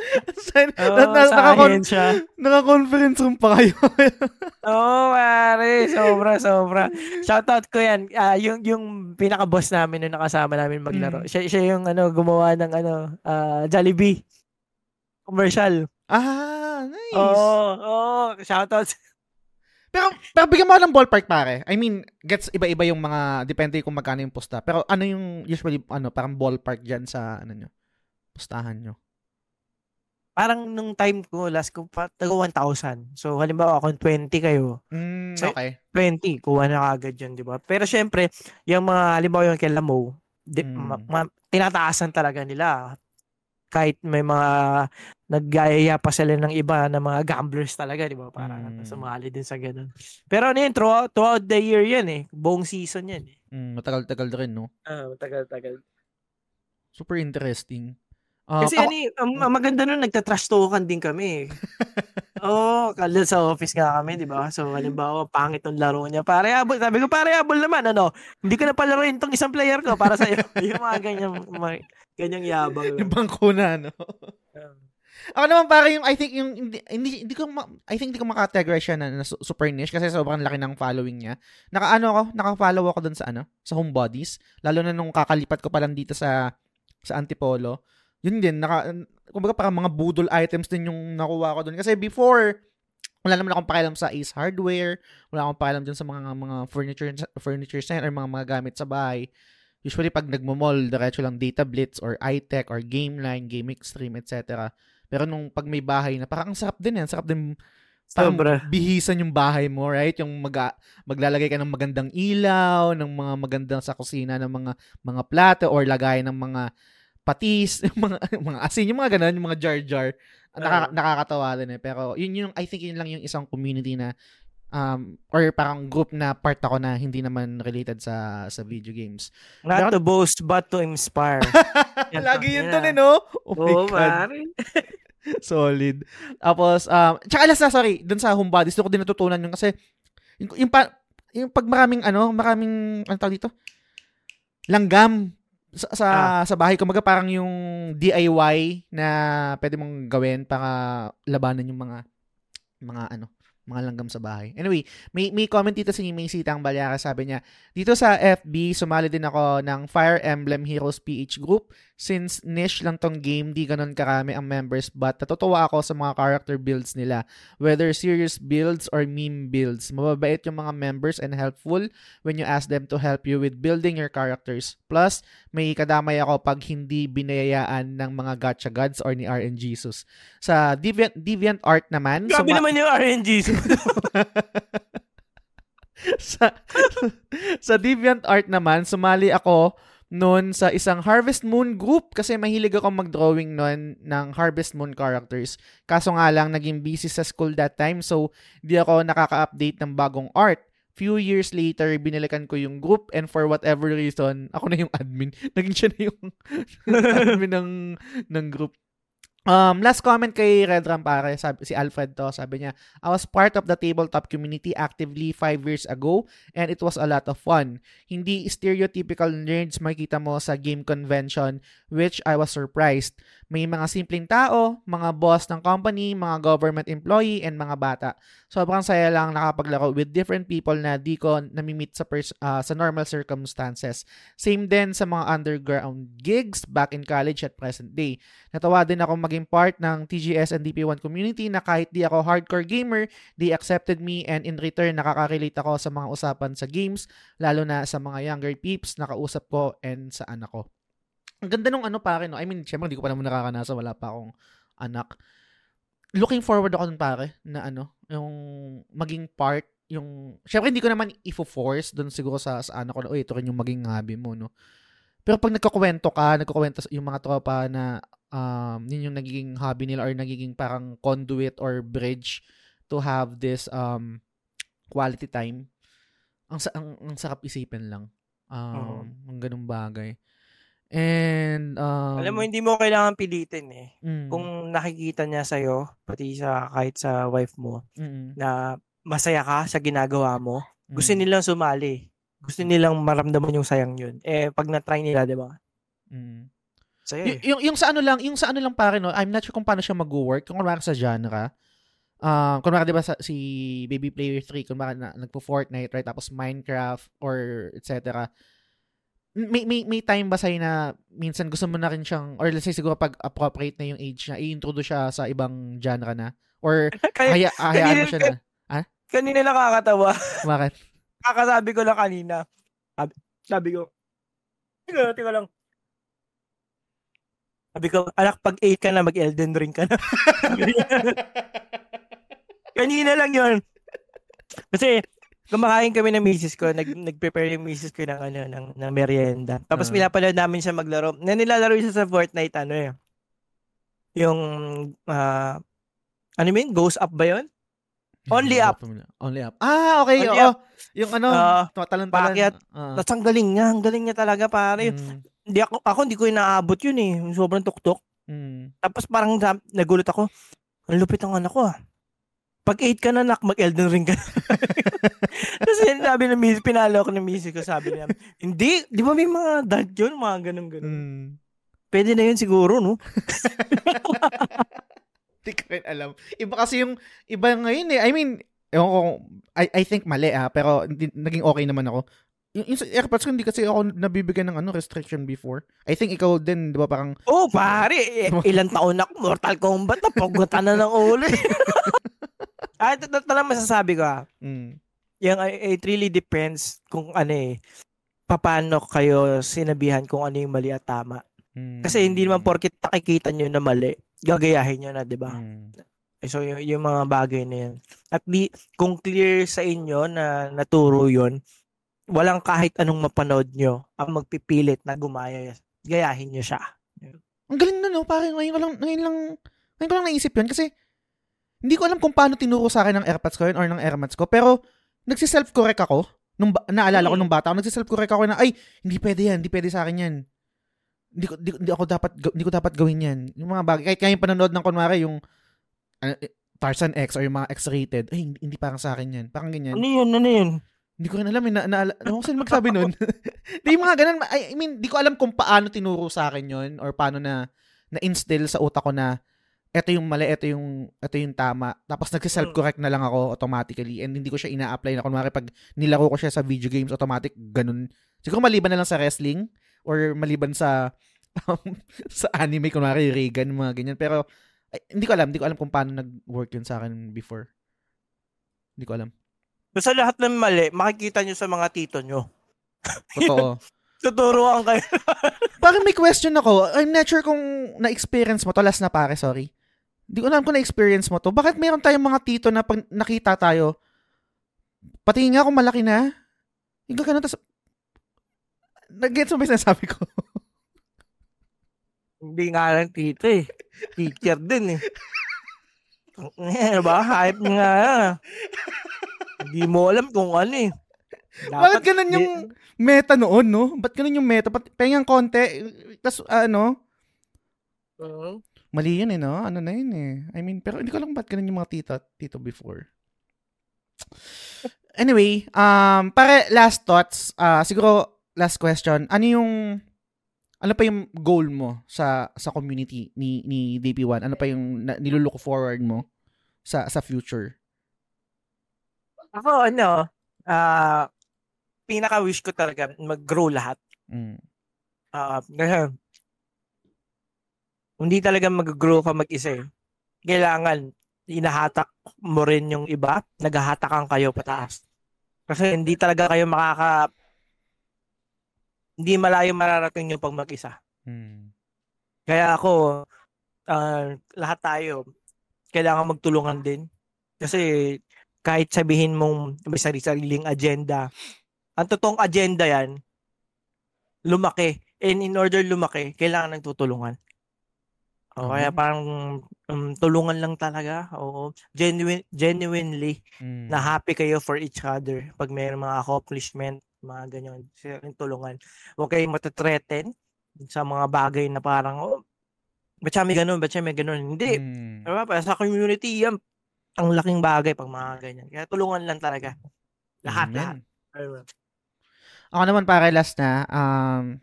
Oh, na- na- naka-con- ahensya. Naka-conference room pa kayo. Oo, oh, pare. Sobra, sobra. Shoutout ko yan. Ah, yung, yung pinaka-boss namin nung nakasama namin maglaro. Mm. Siya, siya yung ano, gumawa ng ano, ah, Jollibee. Commercial. ah, nice. Oo, oo. Shoutout. Pero, pero bigyan mo ng ballpark, pare. I mean, gets iba-iba yung mga, depende kung magkano yung posta. Pero ano yung usually, ano, parang ballpark dyan sa, ano nyo, postahan nyo? Parang nung time ko, last ko tago 1,000. So, halimbawa, kung 20 kayo, Mm, So, okay. 20, kuha na kagad yun, di ba? Pero syempre, yung mga, halimbawa yung kay Lamo, di, Mm. ma- ma- tinataasan talaga nila. Kahit may mga naggaya pa sila ng iba na mga gamblers talaga, di ba? Para Mm. sumali din sa ganun. Pero ano yun, throughout, throughout the year yan eh. Buong season yan eh. Mm, matagal-tagal rin, no? Ah, tagal-tagal. Super interesting. Ah, Kasi ako- ano eh, ang, ang maganda nun, nagtatrash talkan din kami. Oo, oh, kalil sa office nga kami, di ba? So, halimbawa, pangit ng laro niya. Pare habol. Sabi ko, pare habol naman, ano? Hindi ko na palaruin tong isang player ko para sa'yo. yung mga ganyang, mga, ganyang yabang. yung bangko na, no? Ako naman para yung I think yung hindi hindi, hindi ko ma- I think hindi ko makategorize siya na, na su- super niche kasi sobrang laki ng following niya. Naka ano ako, naka-follow ako dun sa ano, sa homebodies, lalo na nung kakalipat ko pa lang dito sa sa Antipolo. Yun din, naka kumbaga parang mga budol items din yung nakuha ko dun kasi before wala naman akong pakialam sa Ace Hardware, wala akong pakialam dun sa mga mga furniture furniture center, mga mga gamit sa bahay. Usually pag nagmo-mall, diretso lang Data Blitz or iTech or Gameline, Game Extreme, etc. Pero nung pag may bahay na, parang ang sarap din yan. Sarap din parang Sobra. bihisan yung bahay mo, right? Yung mag maglalagay ka ng magandang ilaw, ng mga magandang sa kusina ng mga mga plato or lagay ng mga patis, yung mga mga asin, yung mga ganun, yung mga jar-jar. Naka, Oo. nakakatawa din eh. Pero yun yung, I think yun lang yung isang community na um, or parang group na part ako na hindi naman related sa sa video games. Not Meron- to boast, but to inspire. Lagi yun dun na. eh, no? Oh my Oo, God. Solid. Tapos, um, tsaka last na, sorry, dun sa homebodies, doon ko din natutunan yung kasi, yung, yung, pa, yung pag maraming, ano, maraming, ano tawag dito? Langgam sa, sa, sa bahay. Kumaga parang yung DIY na pwede mong gawin para labanan yung mga, mga ano, mga langgam sa bahay. Anyway, may, may comment dito si May Sitang Balyara. Sabi niya, dito sa FB, sumali din ako ng Fire Emblem Heroes PH group. Since niche lang tong game, di ganun karami ang members but natutuwa ako sa mga character builds nila. Whether serious builds or meme builds. Mababait yung mga members and helpful when you ask them to help you with building your characters. Plus, may kadamay ako pag hindi binayayaan ng mga gacha gods or ni RN Jesus. Sa Deviant, Deviant Art naman, Grabe suma- naman yung RNG. sa, sa Deviant Art naman, sumali ako noon sa isang Harvest Moon group kasi mahilig ako mag-drawing noon ng Harvest Moon characters. Kaso nga lang, naging busy sa school that time so di ako nakaka-update ng bagong art. Few years later, binalikan ko yung group and for whatever reason, ako na yung admin. Naging siya na yung admin ng, ng group. Um, last comment kay Red Ram pare, sabi, si Alfred to, sabi niya, I was part of the tabletop community actively five years ago and it was a lot of fun. Hindi stereotypical nerds makita mo sa game convention which I was surprised. May mga simpleng tao, mga boss ng company, mga government employee, and mga bata. Sobrang saya lang nakapaglaro with different people na di ko namimit sa, pers- ah, sa normal circumstances. Same din sa mga underground gigs back in college at present day. Natawa din ako maging part ng TGS and DP1 community na kahit di ako hardcore gamer, they accepted me and in return nakaka-relate ako sa mga usapan sa games, lalo na sa mga younger peeps na kausap ko and sa anak ko. Ang ganda nung ano pare, no? I mean, syempre hindi ko pa naman nakakanasa, wala pa akong anak. Looking forward ako dun pare, na ano, yung maging part, yung, syempre hindi ko naman ifo-force dun siguro sa, sa anak ko na, uy, ito rin yung maging hobby mo, no? Pero pag nagkakwento ka, nagkakwento yung mga tropa na um, yun yung nagiging hobby nila or nagiging parang conduit or bridge to have this um, quality time. Ang, sa- ang, ang sarap isipin lang. Um, Ang ganung bagay. And, um, Alam mo, hindi mo kailangan pilitin eh. mm, Kung nakikita niya sa'yo, pati sa kahit sa wife mo, mm, na masaya ka sa ginagawa mo, gusto mm, nilang sumali. Gusto nilang maramdaman yung sayang yun. Eh, pag na-try nila, di ba? mm. Saya Y- eh. yung, yung sa ano lang, yung sa ano lang pare, no, I'm not sure kung paano siya mag-work. Kung kunwari sa genre, um, kunwari di ba sa, si Baby Player 3, kunwari na, nagpo-Fortnite, right? Tapos Minecraft or etc. May, may, may time ba sa'yo na minsan gusto mo na rin siyang, or let's say siguro pag appropriate na yung age na, i-introduce siya sa ibang genre na? Or Kaya, haya, hayaan mo siya na? kanina nakakatawa. Bakit? Kakasabi ko lang kanina. Sabi, sabi ko, teka, teka lang. Sabi ko, anak, pag 8 ka na, mag-Elden Ring ka na. Kanina lang yon Kasi, kumakain kami ng misis ko, nag, nag-prepare yung misis ko ng, ano, ng, ng merienda. Tapos uh-huh. pinapanood namin siya maglaro. Na nilalaro siya sa Fortnite, ano eh. Yung, uh, ano yun? Ghost Up ba yun? Only up. Only up. Ah, okay. Only oo. Up. Yung ano, uh, talan-talan. Bakit? Uh. Tapos ang galing niya. Ang galing niya talaga, pare. Mm. Hindi ako, ako hindi ko inaabot yun eh. Sobrang tuktok. Mm. Tapos parang nagulat ako. Ang lupit ng anak ko ah. Pag 8 ka na, nak, mag-Elden Ring ka Tapos sabi ng miss, pinalo ako ng miss ko, sabi niya, hindi, di ba may mga dad yun, mga ganun-ganun. Mm. Pwede na yun siguro, no? Hindi ko rin alam. Iba kasi yung, iba ngayon eh. I mean, I, I think mali ah, pero naging okay naman ako. Yung, yung AirPods ko, hindi kasi ako nabibigyan ng ano, restriction before. I think ikaw din, di ba, parang... Oh, pare, eh, ilang taon na Mortal Kombat na, pagutan na ng ulo. ah, ito lang masasabi ko ah. Mm. Yung, it really depends kung ano eh, paano kayo sinabihan kung ano yung mali at tama. Mm. Kasi hindi naman porkit nakikita nyo na mali, gagayahin nyo na, di ba? Mm. So, yung, yung mga bagay na yan. At di, kung clear sa inyo na naturo yon walang kahit anong mapanood nyo ang magpipilit na gumaya. Gayahin nyo siya. Ang galing na no, parang ngayon ko lang, ngayon lang, ngayon ko lang naisip yun kasi hindi ko alam kung paano tinuro sa akin ng AirPods ko yun or ng AirMats ko, pero nagsi-self-correct ako. Nung, naalala ko mm. nung bata ako, nagsi-self-correct ako na, ay, hindi pwede yan, hindi pwede sa akin yan. Hindi ko, hindi, hindi ako dapat, hindi ko dapat gawin yan. Yung mga bagay, kahit kaya yung panonood ng kunwari, yung uh, Tarzan X or yung mga X-rated, ay, hindi, hindi parang sa akin yan. Parang ganyan. Ano yun, ano yun? Hindi ko rin alam, eh, na, na, na, ano saan magsabi nun? di mga ganun, I, I mean, di ko alam kung paano tinuro sa akin yon or paano na na-instill sa utak ko na ito yung mali, ito yung, ito yung tama. Tapos nagsi-self-correct na lang ako automatically and hindi ko siya ina-apply na kunwari pag nilaro ko siya sa video games, automatic, ganun. Siguro maliban na lang sa wrestling or maliban sa um, sa anime, kunwari Reagan, mga ganyan. Pero ay, hindi ko alam, hindi ko alam kung paano nag-work yun sa akin before. Hindi ko alam. So, sa lahat ng mali, makikita nyo sa mga tito nyo. Totoo. Tuturuan kayo. Parang may question ako. I'm not sure kung na-experience mo to. Last na pare, sorry. Hindi ko alam kung na-experience mo to. Bakit mayroon tayong mga tito na pag nakita tayo, pati nga kung malaki na, yung gano'n, tas, nag-gets mo ba sinasabi ko? Hindi nga lang tito eh. Teacher din eh. Eh, ba? Hype nga. Hindi mo alam kung ano eh. Dapat, Bakit ganun yung meta noon, no? Ba't ganun yung meta? Pat, pengang konti, tas ano? Uh-huh. Mali yun eh, no? Ano na yun eh. I mean, pero hindi ko lang ba't ganun yung mga tito, tito before. Anyway, um, para last thoughts, uh, siguro last question, ano yung ano pa yung goal mo sa sa community ni ni DP1? Ano pa yung na, nilulook forward mo sa sa future? Ako, ano, ah, uh, pinaka-wish ko talaga mag-grow lahat. Mm. Uh, hindi talaga mag-grow ka mag-isa eh. Kailangan, inahatak mo rin yung iba, naghahatakan kayo pataas. Kasi hindi talaga kayo makaka hindi malayo mararating yung pag mag-isa. Hmm. Kaya ako, uh, lahat tayo, kailangan magtulungan din. Kasi kahit sabihin mong may sarili-sariling agenda, ang totoong agenda yan, lumaki. And in order lumaki, kailangan ng tutulungan. O, uh-huh. Kaya parang um, tulungan lang talaga. Oo. Genuine, genuinely mm. na happy kayo for each other pag may mga accomplishment, mga ganyan. Yung tulungan. Huwag kayong matatreten sa mga bagay na parang, oh, ba't siya may ganun, ba't siya may ganun. Hindi. Mm. Diba? Sa community, yan, ang laking bagay pag mga ganyan. Kaya tulungan lang talaga. Lahat, Amen. lahat. Ako naman para last na, um,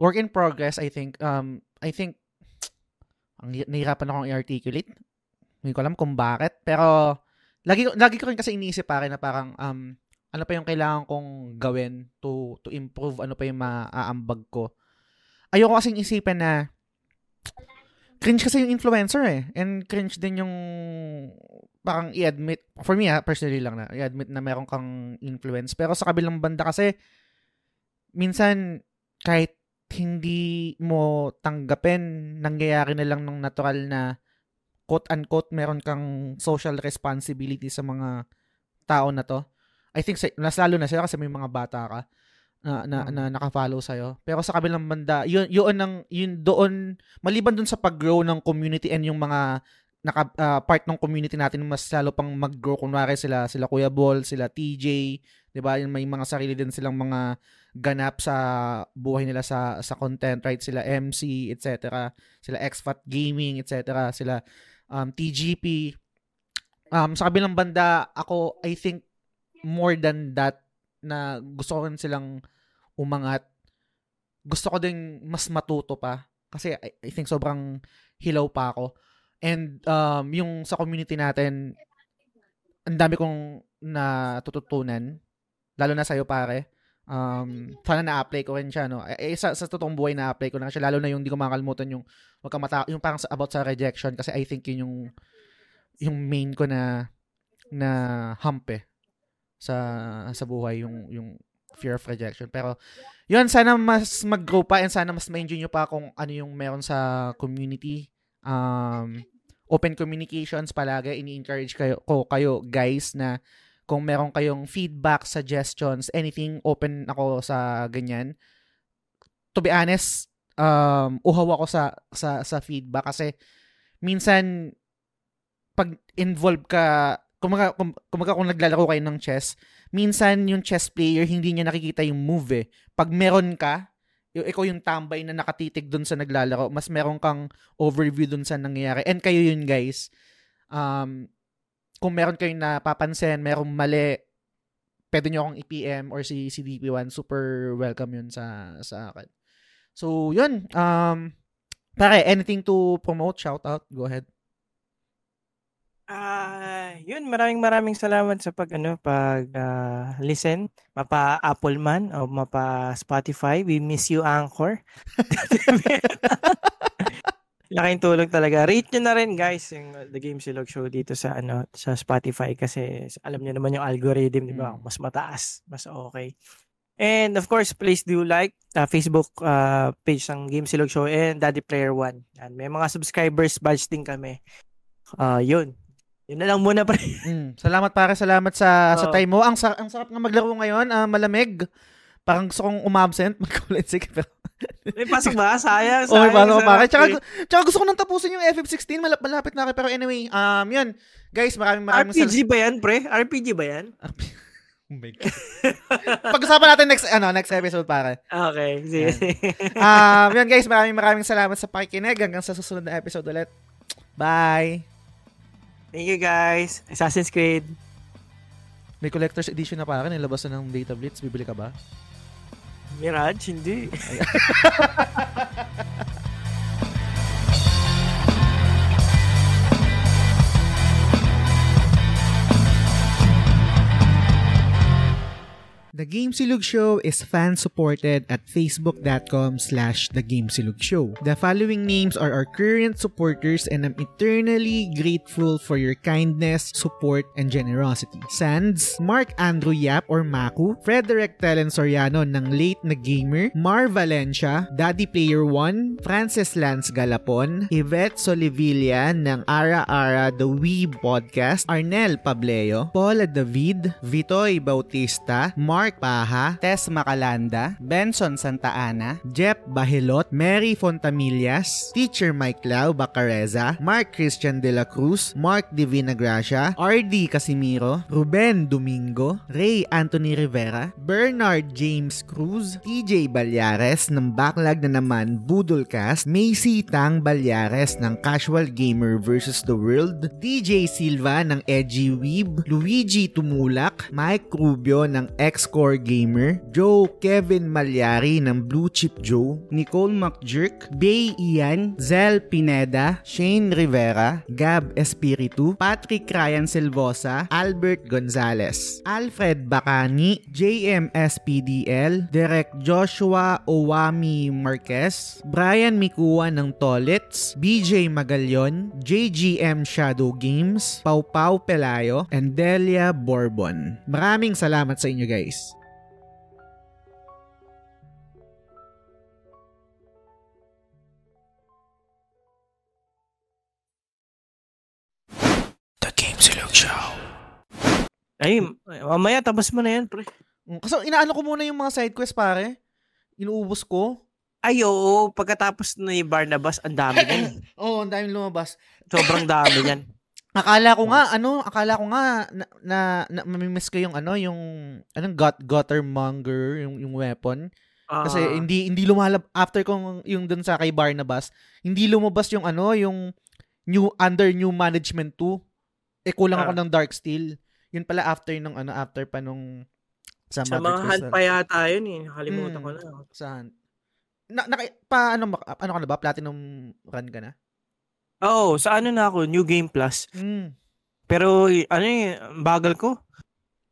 work in progress, I think, um, I think, ang nahirapan akong i-articulate. Hindi ko alam kung bakit, pero, lagi, lagi ko rin kasi iniisip pare na parang, um, ano pa yung kailangan kong gawin to, to improve, ano pa yung maaambag ko. Ayoko kasing isipin na, cringe kasi yung influencer eh. And cringe din yung parang i-admit, for me ha, personally lang na, i-admit na meron kang influence. Pero sa kabilang banda kasi, minsan, kahit hindi mo tanggapin, nangyayari na lang ng natural na quote-unquote meron kang social responsibility sa mga tao na to. I think mas lalo na sa'yo kasi may mga bata ka na na, Mm. na naka-follow sa'yo. Pero sa kabilang banda, yun yun ang yun doon maliban doon sa pag-grow ng community and yung mga naka ah, part ng community natin mas lalo pang mag-grow kunwari sila sila Kuya Ball, sila TJ, 'di ba? May mga sarili din silang mga ganap sa buhay nila sa sa content, right? Sila MC, etc. Sila Xfat Gaming, etc. Sila um, TGP. Um, sa kabilang banda, ako, I think, more than that, na gusto ko rin silang umangat. Gusto ko din mas matuto pa. Kasi I, I think sobrang hilaw pa ako. And um, yung sa community natin, ang dami kong natututunan. Lalo na sa'yo, pare. Um, sana na-apply ko rin siya, no? Eh, eh, sa, sa totoong buhay na-apply ko na siya. Lalo na yung hindi ko makakalimutan yung, wag mata- yung parang sa, about sa rejection. Kasi I think yun yung, yung main ko na, na hump eh. Sa, sa buhay, yung, yung fear of rejection. Pero, yun, sana mas mag-grow pa and sana mas ma-enjoy nyo pa kung ano yung meron sa community. Um, open communications palagi. Ini-encourage kayo, ko kayo, guys, na kung meron kayong feedback, suggestions, anything, open ako sa ganyan. To be honest, um, uhaw ako sa, sa, sa feedback kasi minsan, pag involved ka, kumaga, kum, kumaga kung naglalaro kayo ng chess, minsan yung chess player, hindi niya nakikita yung move eh. Pag meron ka, yung, ikaw yung tambay na nakatitig dun sa naglalaro, mas meron kang overview dun sa nangyayari. And kayo yun, guys. Um, kung meron kayong napapansin, merong mali, pwede nyo akong i-PM or si, si DP1, super welcome yun sa, sa akin. So, yun. Um, pare, anything to promote? Shout out? Go ahead. Ah, yun maraming maraming salamat sa pag ano pag ah, listen mapa Apple man o mapa Spotify. We miss you Anchor. Laking tulong talaga. Rate nyo na rin guys yung uh, The Game Silog Show dito sa ano sa Spotify kasi alam niyo naman yung algorithm, di ba? Mm. Mas mataas, mas okay. And of course, please do like uh, Facebook uh, page ng Game Silog Show and Daddy Player One. Yan, may mga subscribers badge din kami. Ah, yun. Yun na lang muna pre. Mm, salamat pare, salamat sa sa Oo. time mo. Ang, sa, ang sarap nga maglaro ngayon, ah, malamig. Parang gusto kong umabsent, mag-ulit sige. Pero, May pasok ba? Sayang. oh, may sayang, pasok sarap, Tsaka, tsaka gusto ko nang tapusin yung FF16, malap, malapit na ako. Pero anyway, um, yun. Guys, maraming maraming RPG ba yan, pre? RPG ba yan? Oh my God. Pag-usapan natin next ano next episode pare. Okay. Sige. Um, yun guys, maraming maraming salamat sa pakikinig hanggang sa susunod na episode ulit. Bye. Thank you guys. Assassin's Creed. May collector's edition na pare, nilabas na ng Data Blitz. Bibili ka ba? Mirage? Hindi. The Game Silog Show is fan-supported at facebook.com slash The. The following names are our current supporters and I'm eternally grateful for your kindness, support, and generosity. Sands, Mark Andrew Yap or Maku, Frederick Telen Soriano ng Late na Gamer, Mar Valencia, Daddy Player 1, Francis Lance Galapon, Yvette Solivilla ng Ara Ara The Wee Podcast, Arnel Pableo, Paula David, Vitoy Bautista, Mark Paha, Tess Macalanda, Benson Santa Ana, Jeff Bahilot, Mary Fontamillas, Teacher Mike Lau Bacareza, Mark Christian De La Cruz, Mark Divina Gracia, RD Casimiro, Ruben Domingo, Ray Anthony Rivera, Bernard James Cruz, TJ Balyares ng Backlog na naman Budolcast, Macy Tang Balyares ng Casual Gamer vs. The World, DJ Silva ng Edgy Weeb, Luigi Tumulak, Mike Rubio ng X-Core Gamer, Joe Kevin Malyari ng Blue Chip Joe, Nicole McJerk, Bay Ian, Zel Pineda, Shane Rivera, Gab Espiritu, Patrick Ryan Silvosa, Albert Gonzalez, Alfred Bacani, JMSPDL, Derek Joshua Owami Marquez, Brian Mikua ng Tolits, BJ Magalyon, JGM Shadow Games, Pau Pau Pelayo, and Delia Bourbon. Maraming salamat sa inyo guys. Ay, mamaya tapos mo na yan, pre. Mm, Kasi inaano ko muna yung mga side quest, pare. Inuubos ko. Ay, oo. Pagkatapos ni Barnabas, ang dami niyan. Oo, oh, ang daming lumabas. Sobrang dami niyan. Akala ko nga, ano, akala ko nga, na, na, na mamimiss ko yung, ano, yung, anong gut, guttermonger, yung, yung weapon. Kasi Ah, hindi, hindi lumalab, after kong, yung dun sa kay Barnabas, hindi lumabas yung, ano, yung, new, under new management 2. Eh, kulang ako Ah. ng Dark Steel. Yun pala after nung, ano, after pa nung, sa, sa mga hand Crystal. pa yata yun eh. Nakalimutan Hmm. ko na. Saan? Na, na, pa, ano, mak- ano ka na ba? Platinum run ka na? Oo, sa ano na ako, New Game Plus. Mm. Pero ano eh, bagal ko.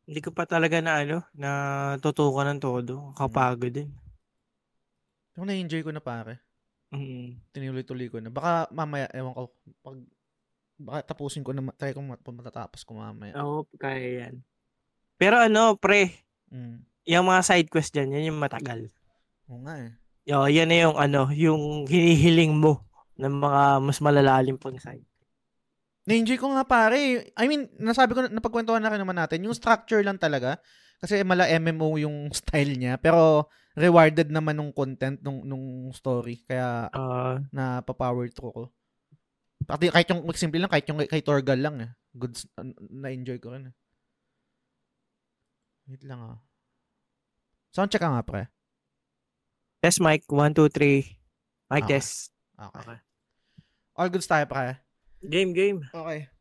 Hindi ko pa talaga na ano, na tutukan ng todo. Kapagod din. Ako na-enjoy ko na pare. Mm. Tinuloy-tuloy ko na. Baka mamaya, ewan ko, pag, baka tapusin ko na, try ko mat- matatapos ko mamaya. Oo, kaya yan. Pero ano, pre, Mm. yung mga side quest dyan, yan yung matagal. Oo nga eh. Yo, yan na yung ano, yung hinihiling mo ng mga mas malalalim pang side. Na-enjoy ko nga pare. I mean, nasabi ko, napagkwentuhan na rin naman natin, yung structure lang talaga. Kasi mala MMO yung style niya. Pero, rewarded naman nung content nung, nung story. Kaya, Ah, napapower through ko. Pati kahit yung simple lang, kahit yung kay, Torgal lang eh. Good, na-enjoy ko rin eh. Wait lang ah. Sound check ka nga pre. test mic, 1, 2, 3. Mic Okay. test. Okay. Okay. All goods tayo pre. Game, game. Okay.